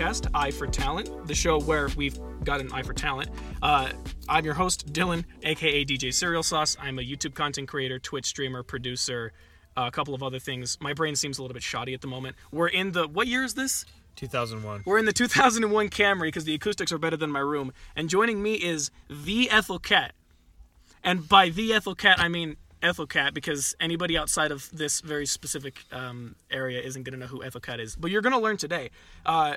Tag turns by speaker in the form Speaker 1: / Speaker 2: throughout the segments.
Speaker 1: podcast, Eye for Talent, the show where we've got an eye for talent. Uh, I'm your host, Dylan, aka DJ Cereal Sauce. I'm a YouTube content creator, Twitch streamer, producer, uh, a couple of other things. My brain seems a little bit shoddy at the moment. We're in the what year is this?
Speaker 2: 2001.
Speaker 1: We're in the 2001 Camry because the acoustics are better than my room. And joining me is the Ethyl Cat. And by the Ethyl Cat, I mean Ethyl Cat because anybody outside of this very specific um, area isn't going to know who Ethyl Cat is. But you're going to learn today. Uh,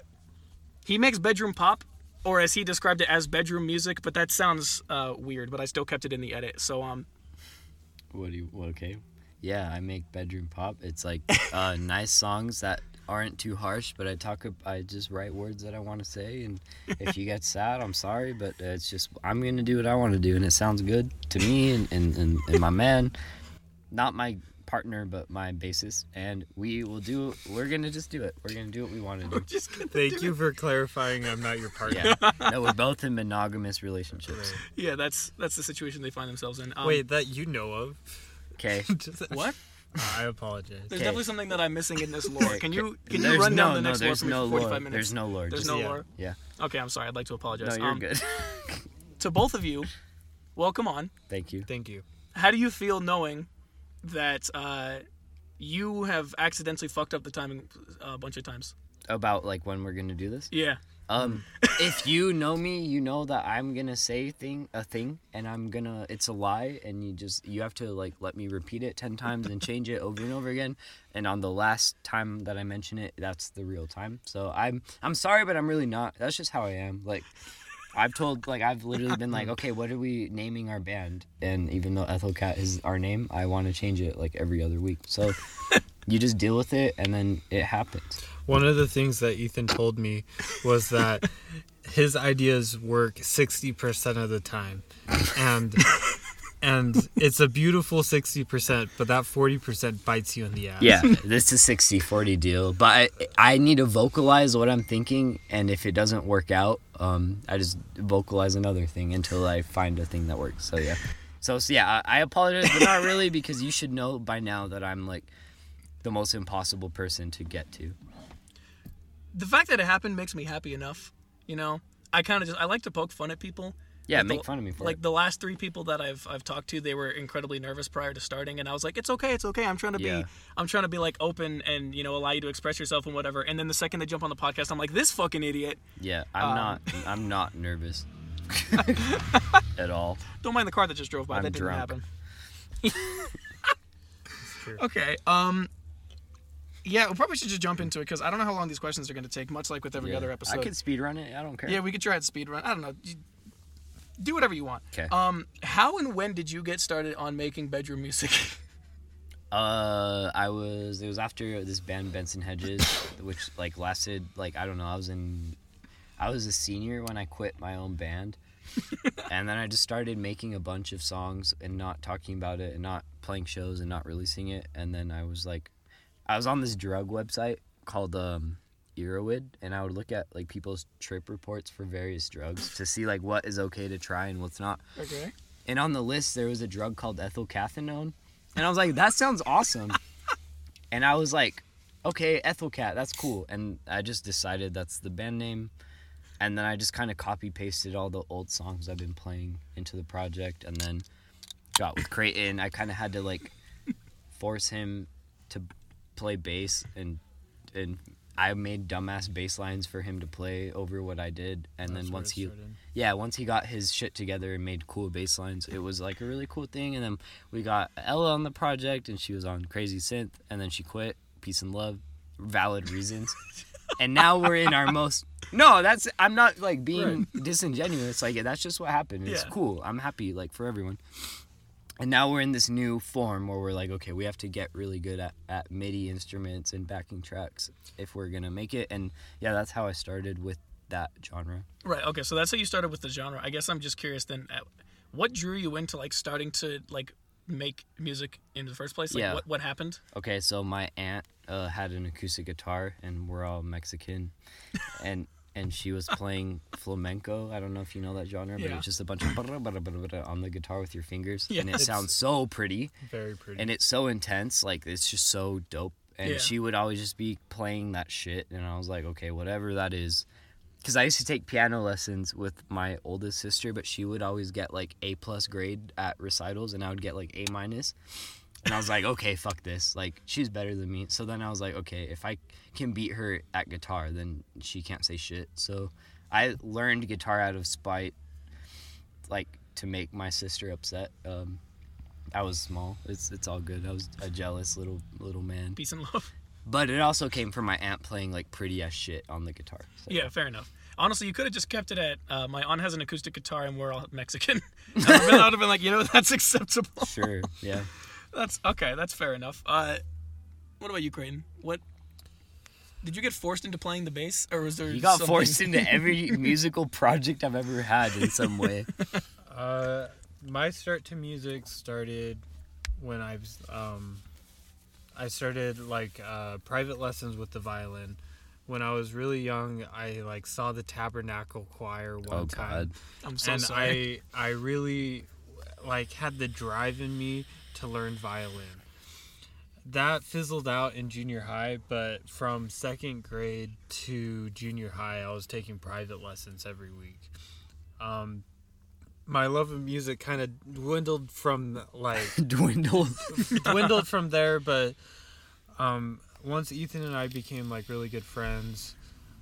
Speaker 1: he makes bedroom pop, or as he described it, as bedroom music, but that sounds uh, weird, but I still kept it in the edit. So, um,
Speaker 3: What do you? What, okay. Yeah, I make bedroom pop. It's like uh, nice songs that aren't too harsh, but I talk. I just write words that I want to say, and if you get sad, I'm sorry, but it's just I'm gonna do what I want to do, and it sounds good to me and and, and, and my man, not my partner, but my bassist, and we will do. We're gonna just do it. We're gonna do what we want to do.
Speaker 1: just
Speaker 2: Thank
Speaker 1: do
Speaker 2: you
Speaker 1: it.
Speaker 2: for clarifying I'm not your partner.
Speaker 3: Yeah. No, we're both in monogamous relationships.
Speaker 1: Yeah, that's that's the situation they find themselves in. Um,
Speaker 2: Wait, that you know of?
Speaker 3: Okay.
Speaker 2: Just-
Speaker 1: what?
Speaker 2: I apologize.
Speaker 1: There's
Speaker 3: Okay.
Speaker 1: definitely something that I'm missing in this lore. Can you can you
Speaker 3: There's
Speaker 1: run
Speaker 3: no,
Speaker 1: down the
Speaker 3: no,
Speaker 1: next lore
Speaker 3: there's
Speaker 1: for me
Speaker 3: no
Speaker 1: for 45
Speaker 3: lore.
Speaker 1: minutes?
Speaker 3: There's no lore.
Speaker 1: There's
Speaker 3: Just-
Speaker 1: no
Speaker 2: yeah.
Speaker 1: lore.
Speaker 3: Yeah.
Speaker 1: Okay, I'm sorry. I'd like to
Speaker 3: No,
Speaker 1: apologize.
Speaker 3: you're
Speaker 1: Um,
Speaker 3: good.
Speaker 1: To both of you, welcome on.
Speaker 3: Thank you.
Speaker 2: Thank you.
Speaker 1: How do you feel knowing that uh, you have accidentally fucked up the timing uh, a bunch of times?
Speaker 3: About like when we're gonna do this.
Speaker 1: Yeah.
Speaker 3: Um, if you know me, you know that I'm gonna say thing a thing, and I'm gonna it's a lie, and you just you have to like let me repeat it ten times and change it over and over again. And on the last time that I mention it, that's the real time. So I'm I'm sorry, but I'm really not. That's just how I am. Like. I've told like I've literally been like, okay, what are we naming our band? And even though Ethyl Cat is our name, I want to change it like every other week. So you just deal with it, and then it happens.
Speaker 2: One of the things that Ethan told me was that his ideas work 60% of the time. And and it's a beautiful 60%, but that 40% bites you in the ass.
Speaker 3: Yeah, this is 60 40 deal. But I, I need to vocalize what I'm thinking, and if it doesn't work out, um, I just vocalize another thing until I find a thing that works. So, yeah. So, so yeah, I, I apologize, but not really because you should know by now that I'm like the most impossible person to get to.
Speaker 1: The fact that it happened makes me happy enough. You know, I kind of just I like to poke fun at people.
Speaker 3: Yeah,
Speaker 1: Like the-
Speaker 3: make fun of me for
Speaker 1: like
Speaker 3: it.
Speaker 1: the last three people that I've I've talked to, they were incredibly nervous prior to starting, and I was like, "It's okay, it's okay. I'm trying to
Speaker 3: Yeah.
Speaker 1: be, I'm trying to be like open and you know allow you to express yourself and whatever." And then the second they jump on the podcast, I'm like, "This fucking idiot."
Speaker 3: Yeah, I'm
Speaker 1: um,
Speaker 3: not. I'm not nervous at all.
Speaker 1: Don't mind the car that just drove by.
Speaker 3: I'm
Speaker 1: that didn't
Speaker 3: drunk.
Speaker 1: happen. Okay. Um. Yeah, we probably should just jump into it because I don't know how long these questions are going to take. Much like with every
Speaker 3: Yeah.
Speaker 1: other episode.
Speaker 3: I could speed run it. I don't care.
Speaker 1: Yeah, we could try it speed run. I don't know. Do whatever you want.
Speaker 3: 'Kay.
Speaker 1: Um, how and when did you get started on making bedroom music?
Speaker 3: Uh, I was. It was after this band Benson Hedges, which like lasted like I don't know. I was in, I was a senior when I quit my own band, and then I just started making a bunch of songs and not talking about it and not playing shows and not releasing it. And then I was like, I was on this drug website called um, Erowid, and I would look at like people's trip reports for various drugs to see like what is okay to try and what's not.
Speaker 1: okay.
Speaker 3: And on the list, there was a drug called ethylcathinone. And I was like, that sounds awesome. and I was like, okay, Ethylcat, that's cool. And I just decided that's the band name. And then I just kind of copy pasted all the old songs I've been playing into the project. And then got with Creighton. I kind of had to like force him to play bass. And, and I made dumbass bass lines for him to play over what I did. And
Speaker 2: That's
Speaker 3: then once he yeah, once he got his shit together and made cool bass lines, it was like a really cool thing. And then we got Ella on the project, and she was on Crazy Synth, and then she quit. Peace and love, valid reasons. and now we're in our most. No, that's I'm not like being disingenuous. Like that's just what happened. It's
Speaker 1: Yeah.
Speaker 3: cool. I'm happy like for everyone. And now we're in this new form where we're like, okay, we have to get really good at, at MIDI instruments and backing tracks if we're gonna make it. And yeah, that's how I started with that genre.
Speaker 1: Right. Okay. So that's how you started with the genre. I guess I'm just curious then. uh, What drew you into like starting to like make music in the first place? Like,
Speaker 3: Yeah.
Speaker 1: What What happened?
Speaker 3: Okay, so my aunt uh, had an acoustic guitar, and we're all Mexican, and and she was playing flamenco. I don't know if you know that genre, but
Speaker 1: Yeah.
Speaker 3: it's just a bunch of on the guitar with your fingers,
Speaker 1: Yeah.
Speaker 3: and it sounds so pretty,
Speaker 2: Very pretty.
Speaker 3: and it's so intense. Like it's just so dope. and
Speaker 1: Yeah.
Speaker 3: she would always just be playing that shit, and I was like, okay, whatever that is. Because I used to take piano lessons with my oldest sister, but she would always get like A plus grade at recitals, and I would get like A minus. And I was like, okay, fuck this. Like, she's better than me. So then I was like, okay, if I can beat her at guitar, then she can't say shit. So I learned guitar out of spite, like to make my sister upset. Um, I was small. It's it's all good. I was a jealous little little man.
Speaker 1: Peace and love.
Speaker 3: But it also came from my aunt playing like pretty ass shit on the guitar. So.
Speaker 1: Yeah, fair enough. Honestly, you could have just kept it at uh, my aunt has an acoustic guitar and we're all Mexican. I would have been, I would have been like, you know, that's acceptable.
Speaker 3: Sure. Yeah.
Speaker 1: That's okay. That's fair enough. Uh, what about you, Creighton? What did you get forced into playing the bass, or was there?
Speaker 3: You got
Speaker 1: something-
Speaker 3: forced into every musical project I've ever had in some way.
Speaker 2: Uh, my start to music started when I was um, I started like uh, private lessons with the violin. When I was really young, I like saw the Tabernacle Choir one
Speaker 3: Oh
Speaker 2: time,
Speaker 1: I'm so
Speaker 2: and
Speaker 1: sorry.
Speaker 2: I I really like had the drive in me to learn violin. That fizzled out in junior high, but from second grade to junior high, I was taking private lessons every week. Um, my love of music kind of dwindled from like
Speaker 3: Dwindled.
Speaker 2: dwindled from there, but um, once Ethan and I became like really good friends,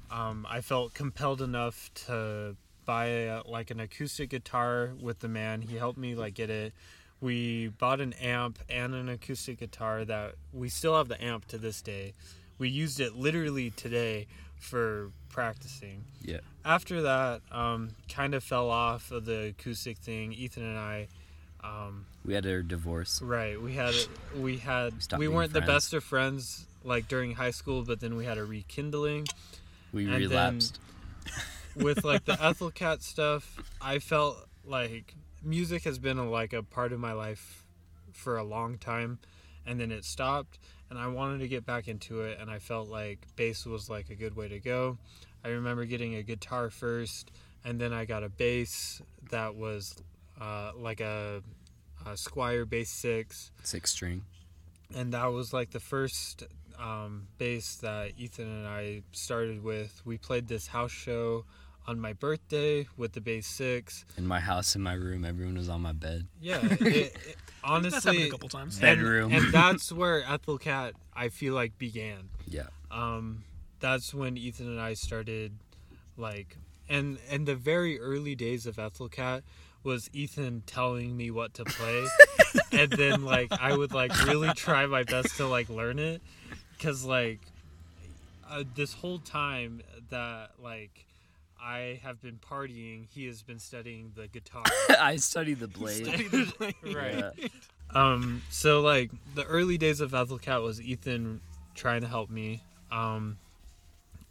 Speaker 2: um, I felt compelled enough to buy a, like an acoustic guitar with the man. He helped me like get it. We bought an amp and an acoustic guitar that we still have the amp to this day. We used it literally today for practicing
Speaker 3: Yeah.
Speaker 2: after that, um, kind of fell off of the acoustic thing. Ethan and I, um,
Speaker 3: We had our divorce.
Speaker 2: right, we had we had
Speaker 3: stopped
Speaker 2: we weren't the best of friends like during high school, but then we had a rekindling
Speaker 3: We
Speaker 2: And
Speaker 3: relapsed.
Speaker 2: with like the Ethyl Cat stuff. I felt like music has been a, like a part of my life for a long time, and then it stopped, and I wanted to get back into it, and I felt like bass was like a good way to go. I remember getting a guitar first, and then I got a bass that was uh, like a, a Squier Bass Six,
Speaker 3: Six string.
Speaker 2: and that was like the first um, bass that Ethan and I started with. We played this house show on my birthday with the bass six.
Speaker 3: In my house, in my room, everyone was on my bed.
Speaker 2: Yeah, it, it,
Speaker 1: That's
Speaker 2: honestly,
Speaker 1: a couple times.
Speaker 2: And,
Speaker 3: Bedroom.
Speaker 2: and that's where Ethyl Cat I feel like began.
Speaker 3: Yeah.
Speaker 2: Um, that's when Ethan and I started, like, and and the very early days of Ethyl Cat was Ethan telling me what to play, and then like I would like really try my best to like learn it, cause like, uh, this whole time that like. I have been partying. He has been studying the guitar.
Speaker 3: I study the blade.
Speaker 2: right.
Speaker 3: Yeah.
Speaker 2: Um, so like the early days of Ethyl Cat was Ethan trying to help me. Um,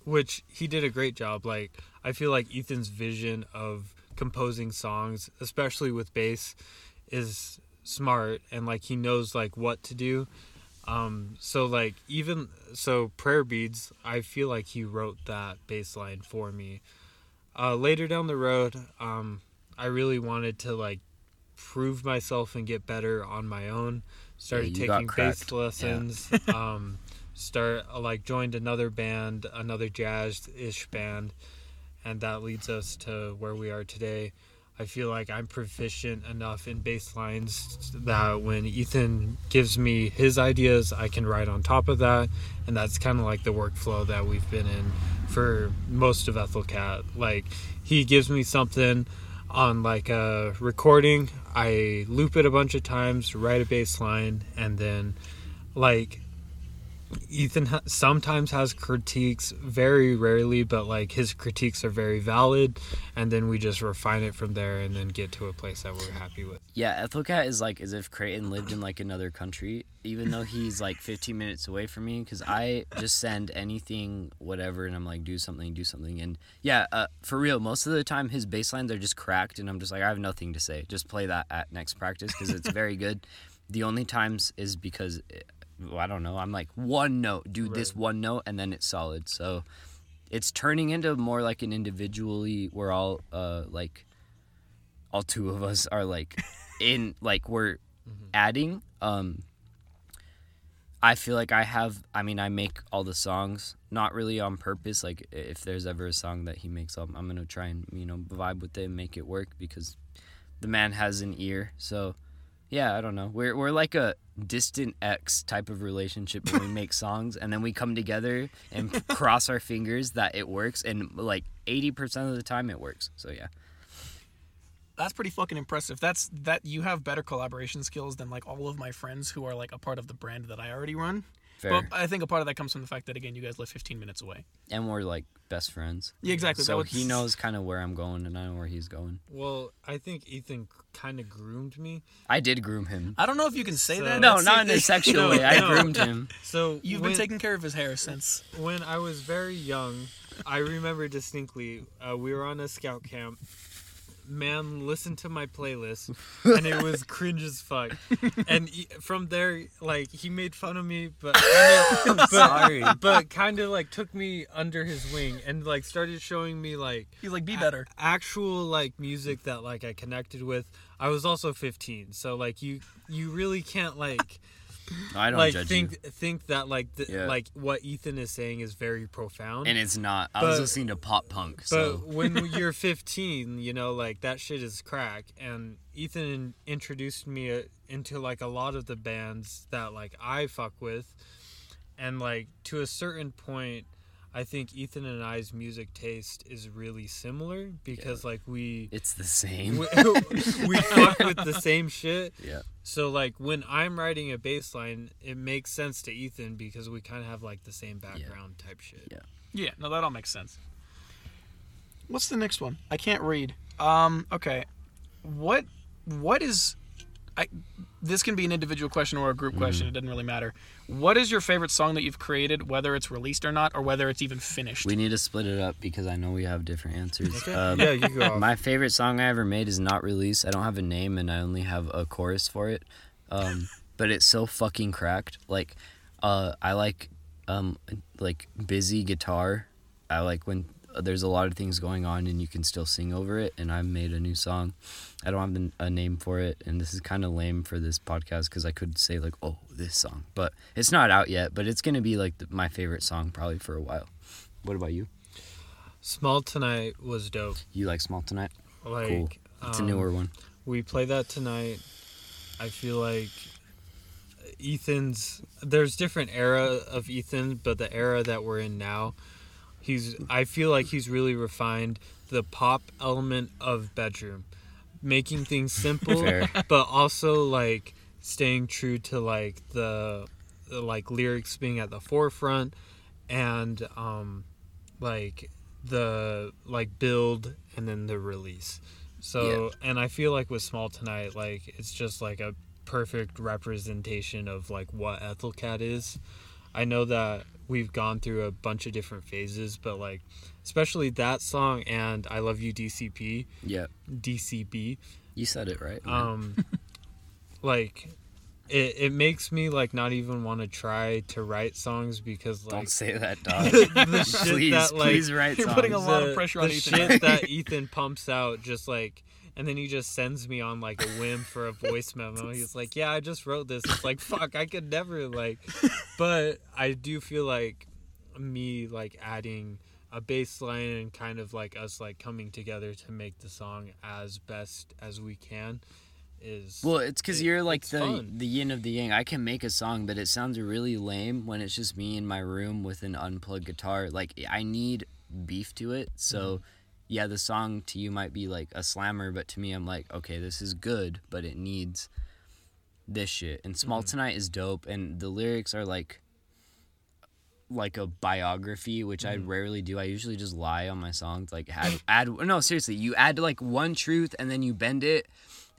Speaker 2: which he did a great job. Like I feel like Ethan's vision of composing songs, especially with bass, is smart and like he knows like what to do. Um, so like even so prayer beads, I feel like he wrote that bass line for me. Uh, later down the road, um, I really wanted to like prove myself and get better on my own. Started
Speaker 3: got
Speaker 2: taking bass lessons. um, start uh, like joined another band, another jazz-ish band, and that leads us to where we are today. I feel like I'm proficient enough in bass lines that when Ethan gives me his ideas, I can write on top of that, and that's kind of like the workflow that we've been in for most of Ethyl Cat. Like he gives me something on like a recording, I loop it a bunch of times, write a bass line, and then like Ethan ha- sometimes has critiques, very rarely, but like his critiques are very valid, and then we just refine it from there and then get to a place that we're happy with.
Speaker 3: Yeah, Ethylcat is like as if Creighton lived in like another country, even though he's like 15 minutes away from me. Because I just send anything, whatever, and I'm like, do something, do something. And yeah, uh, for real, most of the time his bass lines are just cracked, and I'm just like, I have nothing to say. Just play that at next practice because it's very good. The only times is because eh, well, I don't know. I'm like one note, do this one note, and then it's solid. So it's turning into more like an individually. We're all uh like all two of us are like in like we're adding um I feel like I have. I mean, I make all the songs not really on purpose. Like if there's ever a song that he makes up, I'm gonna try and you know vibe with it and make it work because the man has an ear. So yeah, I don't know. We're we're like a distant ex type of relationship when we make songs and then we come together and cross our fingers that it works and like 80% of the time it works. So yeah.
Speaker 1: That's pretty fucking impressive. That's that you have better collaboration skills than like all of my friends who are like a part of the brand that I already run.
Speaker 3: Fair.
Speaker 1: But I think a part of that comes from the fact that again, you guys live 15 minutes away.
Speaker 3: and we're like best friends.
Speaker 1: Yeah, exactly.
Speaker 3: So he knows kind of where I'm going and I know where he's going.
Speaker 2: Well, I think Ethan kind of groomed me.
Speaker 3: I did groom him.
Speaker 1: I don't know if you can say
Speaker 2: So-
Speaker 1: that.
Speaker 3: No,
Speaker 1: That's-
Speaker 3: not in a sexual way. I groomed him.
Speaker 2: So
Speaker 1: You've
Speaker 2: when,
Speaker 1: been taking care of his hair since.
Speaker 2: when I was very young, I remember distinctly. Uh, we were on a scout camp. Man listened to my playlist, and it was cringe as fuck. And he, from there, like he made fun of me, but kinda, but,
Speaker 3: Sorry.
Speaker 2: but kind of like took me under his wing and like started showing me like
Speaker 1: He's like, be better.
Speaker 2: actual like music that like I connected with. I was also 15, so like you you really can't like
Speaker 3: I don't
Speaker 2: like
Speaker 3: judge
Speaker 2: think
Speaker 3: you.
Speaker 2: think that like the,
Speaker 3: Yeah.
Speaker 2: like what Ethan is saying is very profound.
Speaker 3: And it's not. I was listening to pop punk.
Speaker 2: but
Speaker 3: So
Speaker 2: when you're 15, you know, like that shit is crack. And Ethan introduced me uh, into like a lot of the bands that like I fuck with, and like to a certain point, I think Ethan and I's music taste is really similar because like we
Speaker 3: it's the same.
Speaker 2: we, we fuck with the same shit.
Speaker 3: yeah.
Speaker 2: So like when I'm writing a bass line, it makes sense to Ethan because we kind of have like the same background type shit.
Speaker 3: Yeah.
Speaker 1: Yeah, no, that all makes sense. What's the next one? I can't read. Um, okay. What what is I this can be an individual question or a group question, it doesn't really matter. What is your favorite song that you've created, whether it's released or not, or whether it's even finished?
Speaker 3: We need to split it up because I know we have different answers.
Speaker 2: Okay.
Speaker 3: Um,
Speaker 2: yeah, you go. off.
Speaker 3: My favorite song I ever made is not released. I don't have a name and I only have a chorus for it. Um, but it's so fucking cracked. Like, uh, I like, um, like busy guitar. I like when there's a lot of things going on and you can still sing over it. And I made a new song. I don't have a name for it, and this is kind of lame for this podcast because I could say like, oh, this song, but it's not out yet. But it's gonna be like the, my favorite song probably for a while. What about you?
Speaker 2: Small Tonight was dope.
Speaker 3: You like Small Tonight?
Speaker 2: Like
Speaker 3: Cool. It's a
Speaker 2: um,
Speaker 3: newer one.
Speaker 2: We play that tonight. I feel like Ethan's there's different era of Ethan, but the era that we're in now, he's I feel like he's really refined the pop element of bedroom. Making things simple but also like staying true to like the, the like lyrics being at the forefront and um like the like build and then the release. So and i feel like with small tonight like it's just like a perfect representation of like what ethylcat is. I know that we've gone through a bunch of different phases but like especially that song and i love you dcp
Speaker 3: Yeah,
Speaker 2: dcb
Speaker 3: you said it right. man.
Speaker 2: um like it, it makes me like not even want to try to write songs because like
Speaker 3: Don't say that, dog.
Speaker 2: the shit
Speaker 3: please,
Speaker 2: that like
Speaker 3: please write
Speaker 1: You're
Speaker 3: songs.
Speaker 1: putting a lot of
Speaker 2: the-
Speaker 1: pressure
Speaker 2: the
Speaker 1: on Ethan.
Speaker 2: shit that Ethan pumps out just like and then he just sends me on like a whim for a voice memo. He's like, "Yeah, I just wrote this." It's like, "Fuck, I could never like." But I do feel like me like adding a bass line and kind of like us like coming together to make the song as best as we can is
Speaker 3: Well, it's because
Speaker 2: it-
Speaker 3: you're like the
Speaker 2: fun.
Speaker 3: the yin of the yang. I can make a song, but it sounds really lame when it's just me in my room with an unplugged guitar. Like I need beef to it. So,
Speaker 2: Mm-hmm.
Speaker 3: Yeah, the song to you might be like a slammer, but to me, I'm like, okay, this is good, but it needs this shit. And Small
Speaker 2: Mm-hmm.
Speaker 3: Tonight is dope, and the lyrics are like like a biography, which I
Speaker 2: Mm-hmm.
Speaker 3: rarely do. I usually just lie on my songs. Like add add no seriously, you add like one truth and then you bend it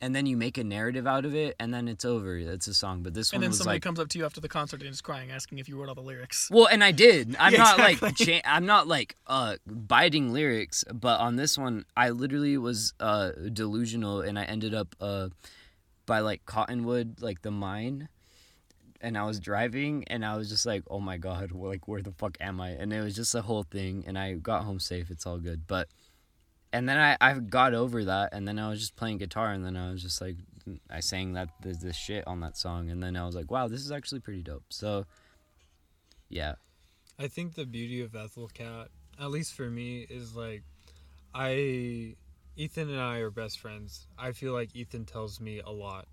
Speaker 3: and then you make a narrative out of it and then it's over. That's a song. But this
Speaker 1: and
Speaker 3: one
Speaker 1: and
Speaker 3: then
Speaker 1: somebody
Speaker 3: like
Speaker 1: comes up to you after the concert and is crying, asking if you wrote all the lyrics.
Speaker 3: well, and I did. I'm
Speaker 1: Yeah,
Speaker 3: not like cha- I'm not like uh biting lyrics, but on this one I literally was uh delusional and I ended up uh by like Cottonwood, like the mine. And I was driving and I was just like, "Oh my god, like where the fuck am I?" And it was just a whole thing and I got home safe. It's all good. But and then I I got over that and then I was just playing guitar and then I was just like I sang that there's this shit on that song, and then I was like, wow, this is actually pretty dope. So, yeah,
Speaker 2: I think the beauty of Ethyl Cat, at least for me, is like I Ethan and I are best friends. I feel like Ethan tells me a lot.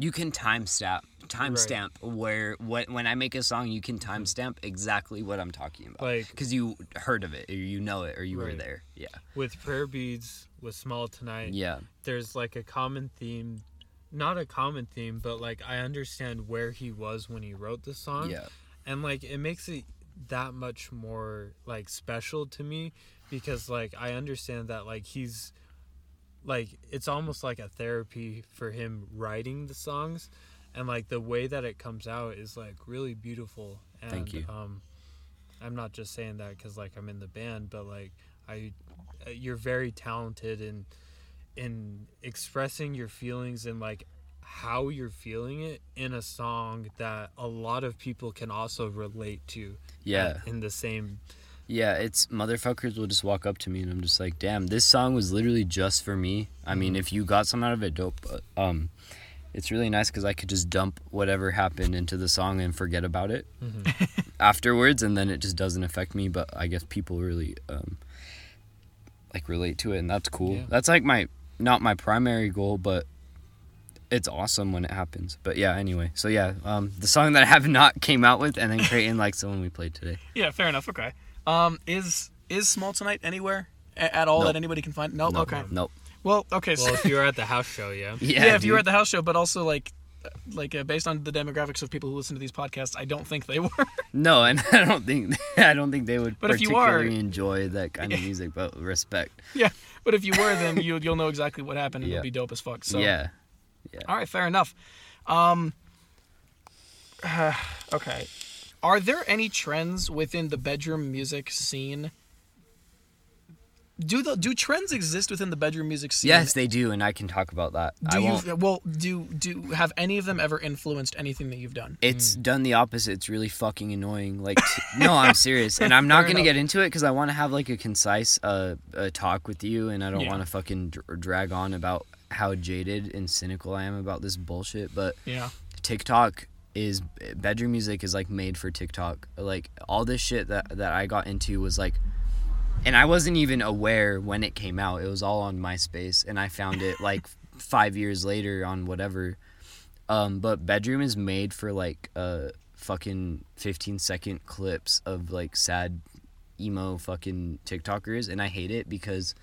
Speaker 3: You can timestamp
Speaker 2: Right.
Speaker 3: timestamp where what when I make a song, you can mm-hmm. timestamp exactly what I'm talking about.
Speaker 2: Like
Speaker 3: because you heard of it or you know it or you were there yeah
Speaker 2: with prayer beads with small tonight,
Speaker 3: yeah
Speaker 2: there's like a common theme, not a common theme, but like I understand where he was when he wrote the song.
Speaker 3: yeah
Speaker 2: and like it makes it that much more like special to me because like I understand that like he's like it's almost like a therapy for him writing the songs. And like the way that it comes out is like really beautiful. And
Speaker 3: Thank you.
Speaker 2: um I'm not just saying that cuz like I'm in the band but like I uh, you're very talented in in expressing your feelings and like how you're feeling it in a song that a lot of people can also relate to
Speaker 3: yeah.
Speaker 2: in the same
Speaker 3: yeah it's motherfuckers will just walk up to me and I'm just like damn this song was literally just for me I mean if you got some out of it dope but, um it's really nice because I could just dump whatever happened into the song and forget about it afterwards, and then it just doesn't affect me. But I guess people really um, like relate to it, and that's cool.
Speaker 2: Yeah.
Speaker 3: That's like my not my primary goal, but it's awesome when it happens. But yeah, anyway, so yeah, um, the song that I have not came out with, and then Creighton likes the one we played today.
Speaker 1: Yeah, fair enough. Okay. Um, is is Small Tonight anywhere a- at all
Speaker 3: Nope.
Speaker 1: that anybody can find? No.
Speaker 3: Nope,
Speaker 1: Okay.
Speaker 3: Nope.
Speaker 1: Well, okay. So,
Speaker 2: well if you were at the house show yeah
Speaker 3: Yeah,
Speaker 1: yeah, if you were at the house show, but also like, like uh, based on the demographics of people who listen to these podcasts, I don't think they were.
Speaker 3: No, and I don't think I don't think they would
Speaker 1: But if you are-
Speaker 3: particularly enjoy that kind of music, but respect.
Speaker 1: yeah, but if you were, then you you'll know exactly what happened. and
Speaker 3: Yeah.
Speaker 1: It'll be dope as fuck. So
Speaker 3: Yeah.
Speaker 1: All right, fair enough. Um, okay. Are there any trends within the bedroom music scene? Do the do trends exist within the bedroom music scene?
Speaker 3: Yes, they do, and I can talk about that.
Speaker 1: Do
Speaker 3: I
Speaker 1: you
Speaker 3: won't.
Speaker 1: well do do have any of them ever influenced anything that you've done?
Speaker 3: It's done the opposite. It's really fucking annoying. Like, t- no, I'm serious, and I'm not gonna
Speaker 1: enough.
Speaker 3: get into it because I want to have like a concise uh, uh talk with you, and I don't
Speaker 1: Yeah.
Speaker 3: want to fucking dr- drag on about how jaded and cynical I am about this bullshit. But
Speaker 1: Yeah.
Speaker 3: TikTok is bedroom music is like made for TikTok. Like all this shit that that I got into was like and I wasn't even aware when it came out. It was all on MySpace and I found it like 5 years later on whatever. Um but bedroom is made for like uh fucking 15 second clips of like sad emo fucking TikTokers and I hate it because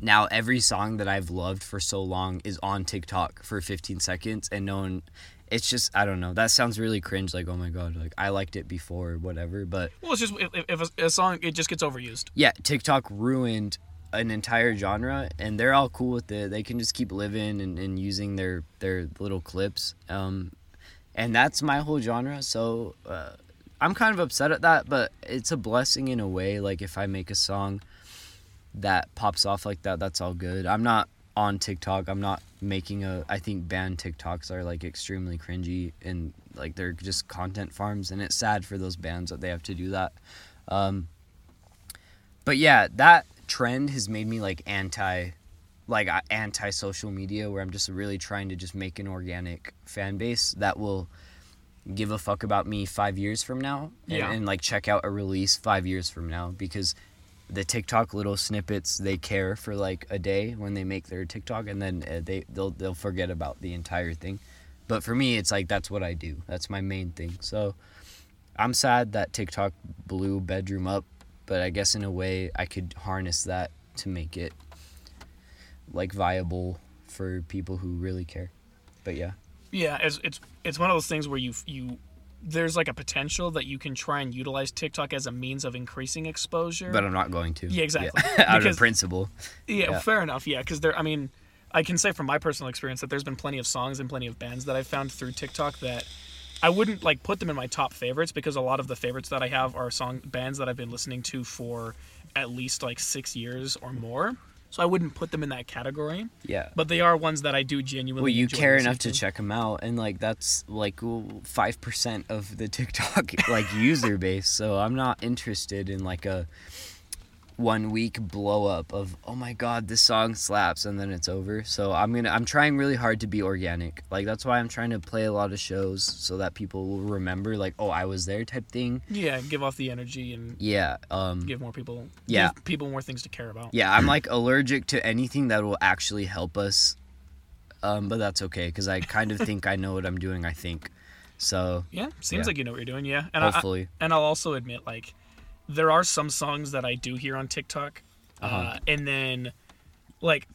Speaker 3: now every song that I've loved for so long is on TikTok for 15 seconds and no one it's just I don't know. That sounds really cringe like oh my god, like I liked it before whatever, but
Speaker 1: Well, it's just if, if a, a song it just gets overused.
Speaker 3: yeah, TikTok ruined an entire genre and they're all cool with it. They can just keep living and, and using their their little clips. Um and that's my whole genre, so uh, I'm kind of upset at that, but it's a blessing in a way. Like if I make a song that pops off like that, that's all good. I'm not on TikTok. I'm not making a. I think band TikToks are like extremely cringy and like they're just content farms, and it's sad for those bands that they have to do that. Um, but yeah, that trend has made me like anti, like uh, anti social media, where I'm just really trying to just make an organic fan base that will give a fuck about me five years from now and,
Speaker 1: Yeah.
Speaker 3: and like check out a release five years from now because the TikTok little snippets they care for like a day when they make their TikTok and then uh, they they'll they'll forget about the entire thing. But for me it's like that's what I do. That's my main thing. So I'm sad that TikTok blew bedroom up, but I guess in a way I could harness that to make it like viable for people who really care. But yeah.
Speaker 1: Yeah, it's it's it's one of those things where you you there's like a potential that you can try and utilize TikTok as a means of increasing exposure.
Speaker 3: But I'm not going to.
Speaker 1: Yeah, exactly.
Speaker 3: Out
Speaker 1: Because-
Speaker 3: of principle.
Speaker 1: Yeah,
Speaker 3: Yeah.
Speaker 1: fair enough. Yeah, because there. I mean, I can say from my personal experience that there's been plenty of songs and plenty of bands that I've found through TikTok that I wouldn't like put them in my top favorites because a lot of the favorites that I have are song bands that I've been listening to for at least like six years or more. So I wouldn't put them in that category.
Speaker 3: Yeah.
Speaker 1: But they are ones that I do genuinely.
Speaker 3: Well, you care enough to check them out, and like that's like five percent of the TikTok like user base. So I'm not interested in like a one week blow up of oh my god this song slaps and then it's over so i'm gonna i'm trying really hard to be organic like that's why i'm trying to play a lot of shows so that people will remember like oh i was there type thing
Speaker 1: Yeah, give off the energy and
Speaker 3: yeah um
Speaker 1: give more people.
Speaker 3: Yeah.
Speaker 1: give people more things to care about.
Speaker 3: yeah i'm like allergic to anything that will actually help us um but that's okay because i kind of think i know what i'm doing i think so
Speaker 1: Yeah, seems
Speaker 3: Yeah.
Speaker 1: like you know what you're doing. Yeah, and I,
Speaker 3: hopefully
Speaker 1: and I'll also admit like there are some songs that I do hear on TikTok, uh
Speaker 3: Uh-huh.
Speaker 1: and then like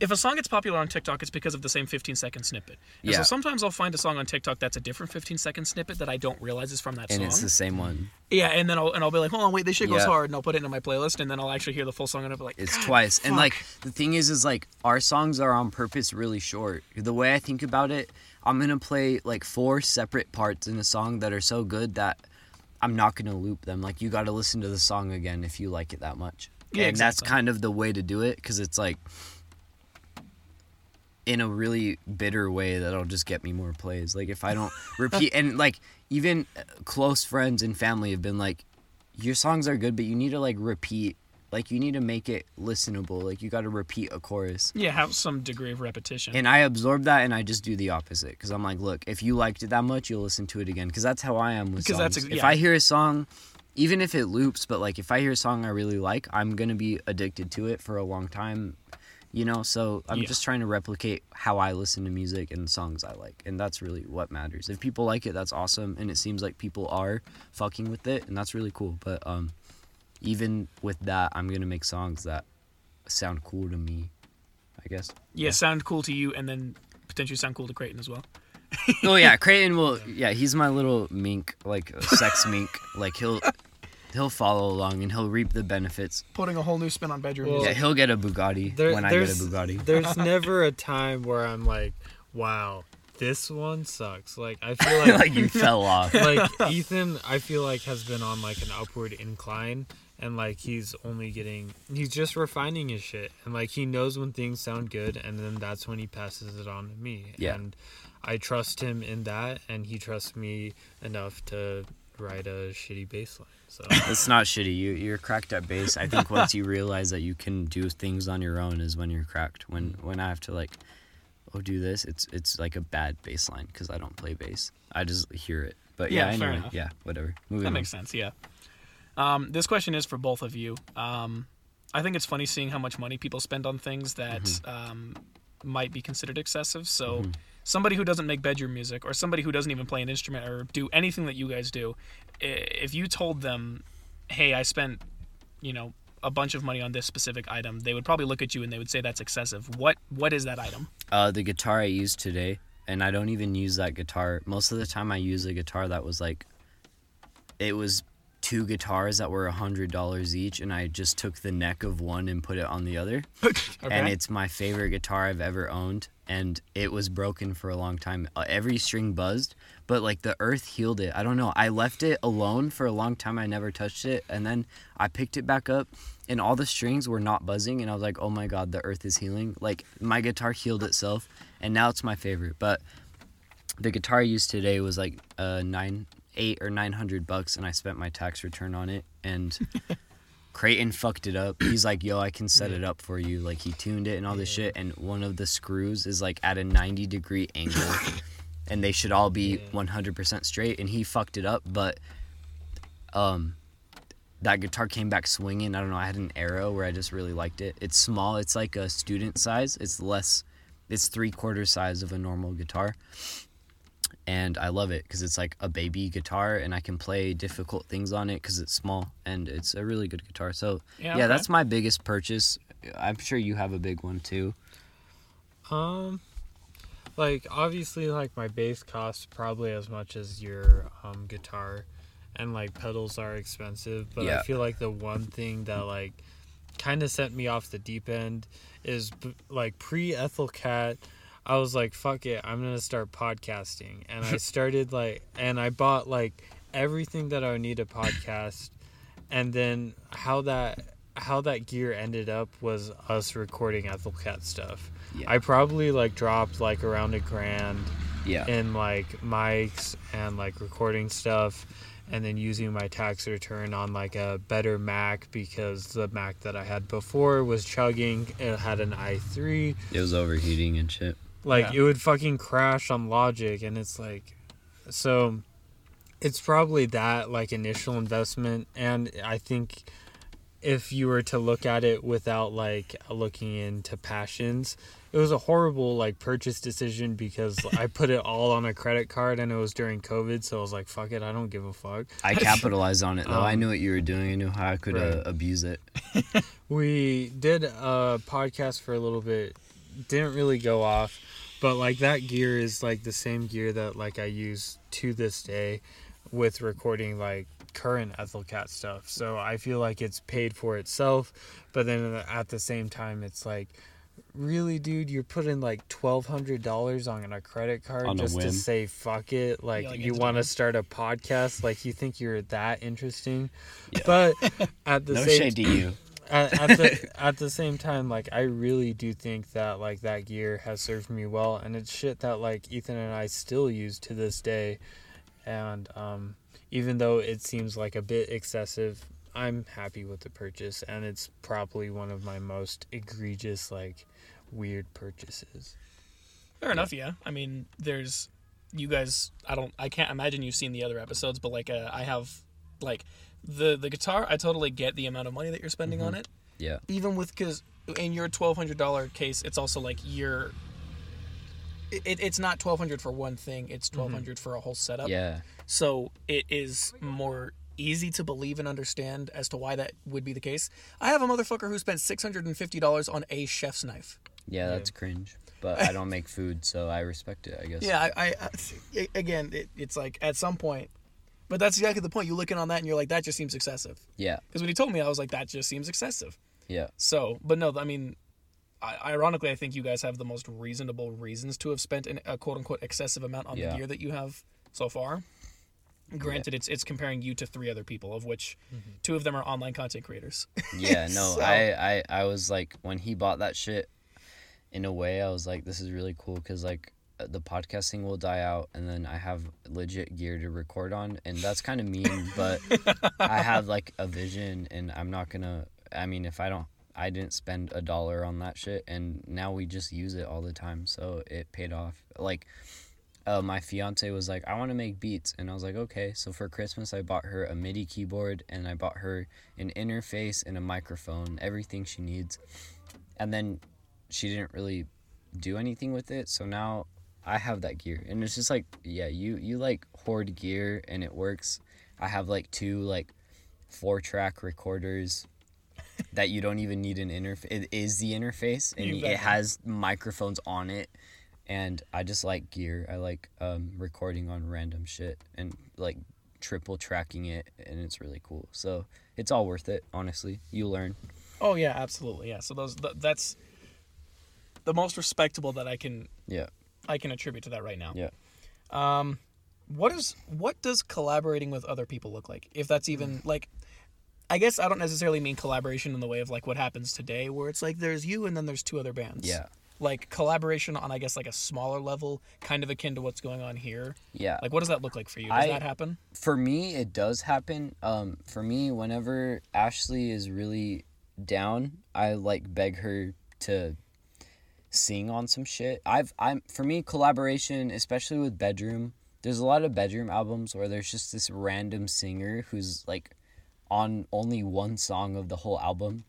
Speaker 1: if a song gets popular on TikTok, it's because of the same 15 second snippet. And so sometimes I'll find a song on TikTok that's a different 15 second snippet that I don't realize is from that
Speaker 3: and
Speaker 1: song.
Speaker 3: it's the same one
Speaker 1: Yeah, and then I'll and I'll be like, hold on, wait, this shit goes
Speaker 3: Yeah.
Speaker 1: hard, and I'll put it into my playlist, and then I'll actually hear the full song, and I'll be like,
Speaker 3: It's
Speaker 1: "God,
Speaker 3: twice. And like the thing is is like our songs are on purpose really short. The way I think about it, I'm going to play like four separate parts in a song that are so good that I'm not going to loop them. Like you got to listen to the song again if you like it that much.
Speaker 1: Yeah,
Speaker 3: and that's kind of the way to do it cuz it's like in a really bitter way that'll just get me more plays. Like if I don't repeat and like even uh, close friends and family have been like your songs are good but you need to like repeat like you need to make it listenable. Like you got to repeat a chorus.
Speaker 1: yeah, have some degree of repetition.
Speaker 3: And I absorb that and I just do the opposite cuz I'm like, look, if you liked it that much, you'll listen to it again cuz that's how I am with songs.
Speaker 1: Because
Speaker 3: songs.
Speaker 1: that's ex-
Speaker 3: If. I hear a song even if it loops, but like if I hear a song I really like, I'm going to be addicted to it for a long time. You know, so I'm
Speaker 1: Yeah.
Speaker 3: just trying to replicate how I listen to music and songs I like. And that's really what matters. If people like it, that's awesome and it seems like people are fucking with it and that's really cool. But um even with that, I'm going to make songs that sound cool to me, I guess.
Speaker 1: yeah, sound cool to you, and then potentially sound cool to Creighton as well.
Speaker 3: oh yeah, Creighton will. Yeah, he's my little mink, like sex mink. Like he'll he'll follow along and he'll reap the benefits.
Speaker 1: Putting a whole new spin on bedroom
Speaker 2: Well,
Speaker 3: Yeah, he'll get a Bugatti
Speaker 2: There-
Speaker 3: when I get a
Speaker 2: there's-
Speaker 3: Bugatti.
Speaker 2: There's never a time where I'm like, wow, this one sucks. Like I feel like
Speaker 3: like you fell off.
Speaker 2: like Ethan, I feel like has been on like an upward incline, and like he's only getting, he's just refining his shit, and like he knows when things sound good, and then that's when he passes it on to me.
Speaker 3: Yeah.
Speaker 2: And I trust him in that, and he trusts me enough to write a shitty bass line. So
Speaker 3: It's not shitty. You you're cracked at bass. I think once you realize that you can do things on your own is when you're cracked. When when I have to like, oh do this, it's it's like a bad bass line because I don't play bass. I just hear it. But yeah,
Speaker 1: Yeah,
Speaker 3: anyway,
Speaker 1: enough.
Speaker 3: yeah, whatever. Moving
Speaker 1: That
Speaker 3: on.
Speaker 1: makes sense. Yeah. Um, this question is for both of you. Um, I think it's funny seeing how much money people spend on things that
Speaker 3: Mm-hmm.
Speaker 1: um, might be considered excessive. So, somebody who doesn't make bedroom music, or somebody who doesn't even play an instrument or do anything that you guys do, if you told them, "Hey, I spent, you know, a bunch of money on this specific item," they would probably look at you and they would say that's excessive. What What is that item?
Speaker 3: Uh, the guitar I used today, and I don't even use that guitar. Most of the time, I use a guitar that was like, it was two guitars that were a hundred dollars each, and I just took the neck of one and put it on the other.
Speaker 1: okay.
Speaker 3: And it's my favorite guitar I've ever owned, and it was broken for a long time. Uh, every string buzzed, but like the earth healed it. I don't know. I left it alone for a long time. I never touched it, and then I picked it back up, and all the strings were not buzzing, and I was like, "Oh my god, the earth is healing!" Like my guitar healed itself, and now it's my favorite. But the guitar I used today was like uh nine, eight or nine hundred bucks, and I spent my tax return on it, and. Creighton fucked it up. He's like, "Yo, I can set it up for you." Like he tuned it and all this shit, and one of the screws is like at a 90 degree angle, and they should all be 100% straight. And he fucked it up, but um, that guitar came back swinging. I don't know. I had an arrow where I just really liked it. It's small. It's like a student size. It's less. It's three quarter size of a normal guitar. And I love it because it's like a baby guitar, and I can play difficult things on it because it's small and it's a really good guitar. So
Speaker 1: Yeah,
Speaker 3: yeah,
Speaker 1: okay.
Speaker 3: that's my biggest purchase. I'm sure you have a big one too.
Speaker 2: Um, like obviously, like my bass costs probably as much as your um guitar, and like pedals are expensive. But
Speaker 3: Yeah.
Speaker 2: I feel like the one thing that like kind of sent me off the deep end is like pre Ethyl Cat. I was like, fuck it, I'm gonna start podcasting, and I started like, and I bought like everything that I would need to podcast, and then how that how that gear ended up was us recording Ethyl Cat stuff.
Speaker 3: Yeah.
Speaker 2: I probably like dropped like around a grand
Speaker 3: Yeah.
Speaker 2: in like mics and like recording stuff and then using my tax return on like a better Mac because the Mac that I had before was chugging. It had an i3.
Speaker 3: It was overheating and shit.
Speaker 2: Like
Speaker 1: Yeah.
Speaker 2: it would fucking crash on Logic, and it's like, so it's probably that like initial investment, and I think if you were to look at it without like looking into passions, it was a horrible like purchase decision because I put it all on a credit card and it was during COVID, so I was like, fuck it, I don't give a fuck.
Speaker 3: I capitalized on it though. I
Speaker 2: Um,
Speaker 3: knew what you were doing. I knew how I could
Speaker 2: right.
Speaker 3: uh, abuse it.
Speaker 2: We did a podcast for a little bit, didn't really go off, but like that gear is like the same gear that like I use to this day with recording like current Ethylcat stuff. So I feel like it's paid for itself, but then at the same time it's like really dude you're putting like $1200 on a credit card
Speaker 3: On
Speaker 2: just to say fuck it like,
Speaker 1: like
Speaker 2: you want to start a podcast like you think you're that interesting
Speaker 3: Yeah.
Speaker 2: but at the
Speaker 3: No
Speaker 2: same
Speaker 3: shade to you.
Speaker 2: At, at the at the same time, like I really do think that like that gear has served me well, and it's shit that like Ethan and I still use to this day, and um, even though it seems like a bit excessive, I'm happy with the purchase, and it's probably one of my most egregious like weird purchases.
Speaker 1: Fair enough. Yeah. I mean, there's you guys. I don't. I can't imagine you've seen the other episodes, but like, uh, I have, like, the the guitar. I totally get the amount of money that you're spending on mm-hmm. it.
Speaker 3: Yeah.
Speaker 1: Even with because in your twelve hundred dollar case, it's also like you're. It, it's not twelve hundred for one thing. It's mm-hmm. twelve for a whole setup.
Speaker 3: Yeah.
Speaker 1: So it is more easy to believe and understand as to why that would be the case. I have a motherfucker who spent six hundred and fifty dollars on a chef's knife.
Speaker 3: Yeah, that's cringe. But I don't make food, so I respect it. I guess.
Speaker 1: Yeah, I, I, I again, it, it's like at some point, but that's exactly the point. You look in on that and you're like, that just seems excessive.
Speaker 3: Yeah.
Speaker 1: Because when he told me, I was like, that just seems excessive.
Speaker 3: Yeah.
Speaker 1: So, but no, I mean, I, ironically, I think you guys have the most reasonable reasons to have spent an, a quote unquote excessive amount on
Speaker 3: Yeah.
Speaker 1: the gear that you have so far. Granted, it's it's comparing you to three other people, of which mm-hmm. two of them are online content creators.
Speaker 3: Yeah. No,
Speaker 1: So-
Speaker 3: I, I, I was like, when he bought that shit, in a way, I was like, this is really cool because like the podcasting will die out, and then I have legit gear to record on, and that's kind of mean, but I have like a vision, and I'm not gonna. I mean, if I don't. I didn't spend a dollar on that shit, and now we just use it all the time, so it paid off. Like, uh, my fiance was like, I want to make beats. And I was like, okay. So for Christmas, I bought her a MIDI keyboard and I bought her an interface and a microphone, everything she needs. And then she didn't really do anything with it. So now I have that gear. And it's just like, yeah, you, you like hoard gear and it works. I have like two, like, four track recorders that you don't even need an interface. It is the interface and it has microphones on it and I just like gear. I like um, recording on random shit and like triple tracking it, and it's really cool. So it's all worth it, honestly. You learn.
Speaker 1: oh yeah, absolutely, yeah. So those th- that's the most respectable that I can
Speaker 3: Yeah.
Speaker 1: I can attribute to that right now.
Speaker 3: Yeah.
Speaker 1: Um, what is what does collaborating with other people look like? If that's even like, I guess I don't necessarily mean collaboration in the way of like what happens today, where it's like there's you and then there's two other bands.
Speaker 3: Yeah.
Speaker 1: Like collaboration on I guess like a smaller level, kind of akin to what's going on here.
Speaker 3: Yeah.
Speaker 1: Like what does that look like for you? Does
Speaker 3: I-
Speaker 1: that happen?
Speaker 3: for me it does happen um for me whenever ashley is really down i like beg her to sing on some shit. I've i'm for me collaboration especially with bedroom there's a lot of bedroom albums where there's just this random singer who's like on only one song of the whole album.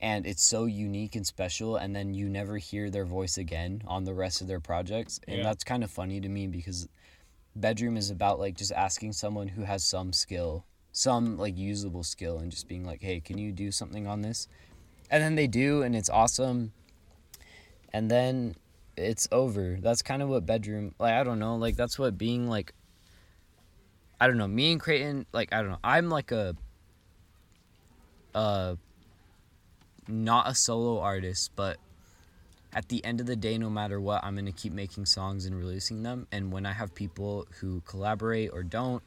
Speaker 3: And it's so unique and special and then you never hear their voice again on the rest of their projects. And
Speaker 1: Yeah.
Speaker 3: that's kind of funny to me because bedroom is about like just asking someone who has some skill some like usable skill and just being like hey can you do something on this? And then they do and it's awesome and then it's over that's kind of what bedroom like i don't know like that's what being like i don't know me and creighton like i don't know i'm like a uh not a solo artist but at the end of the day, no matter what, I'm gonna keep making songs and releasing them. And when I have people who collaborate or don't,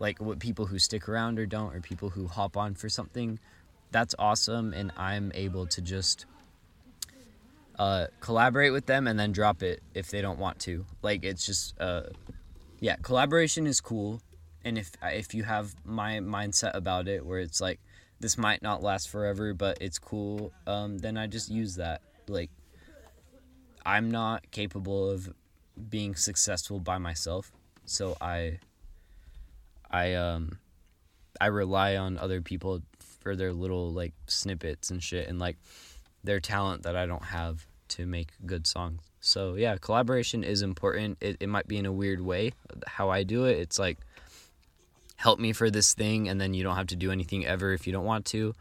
Speaker 3: like what people who stick around or don't, or people who hop on for something, that's awesome. And I'm able to just uh, collaborate with them and then drop it if they don't want to. Like it's just, uh, yeah, collaboration is cool. and if if you have my mindset about it where it's like this might not last forever but it's cool um, then i just use that like i'm not capable of being successful by myself so i i um i rely on other people for their little like snippets and shit and like their talent that i don't have to make good songs so yeah collaboration is important it, it might be in a weird way how i do it it's like help me for this thing and then you don't have to do anything ever if you don't want to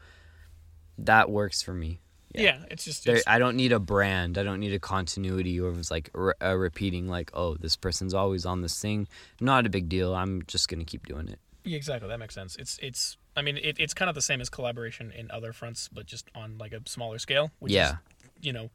Speaker 3: that works for me
Speaker 1: Yeah,
Speaker 3: Yeah.
Speaker 1: it's just
Speaker 3: there,
Speaker 1: it's,
Speaker 3: I don't need a brand. I don't need a continuity or it's like re- a repeating like, oh, this person's always on this thing. Not a big deal. I'm just gonna keep doing it.
Speaker 1: yeah, exactly that makes sense. It's it's I mean it, it's kind of the same as collaboration in other fronts, but just on like a smaller scale. Which
Speaker 3: Yeah.
Speaker 1: is, you know,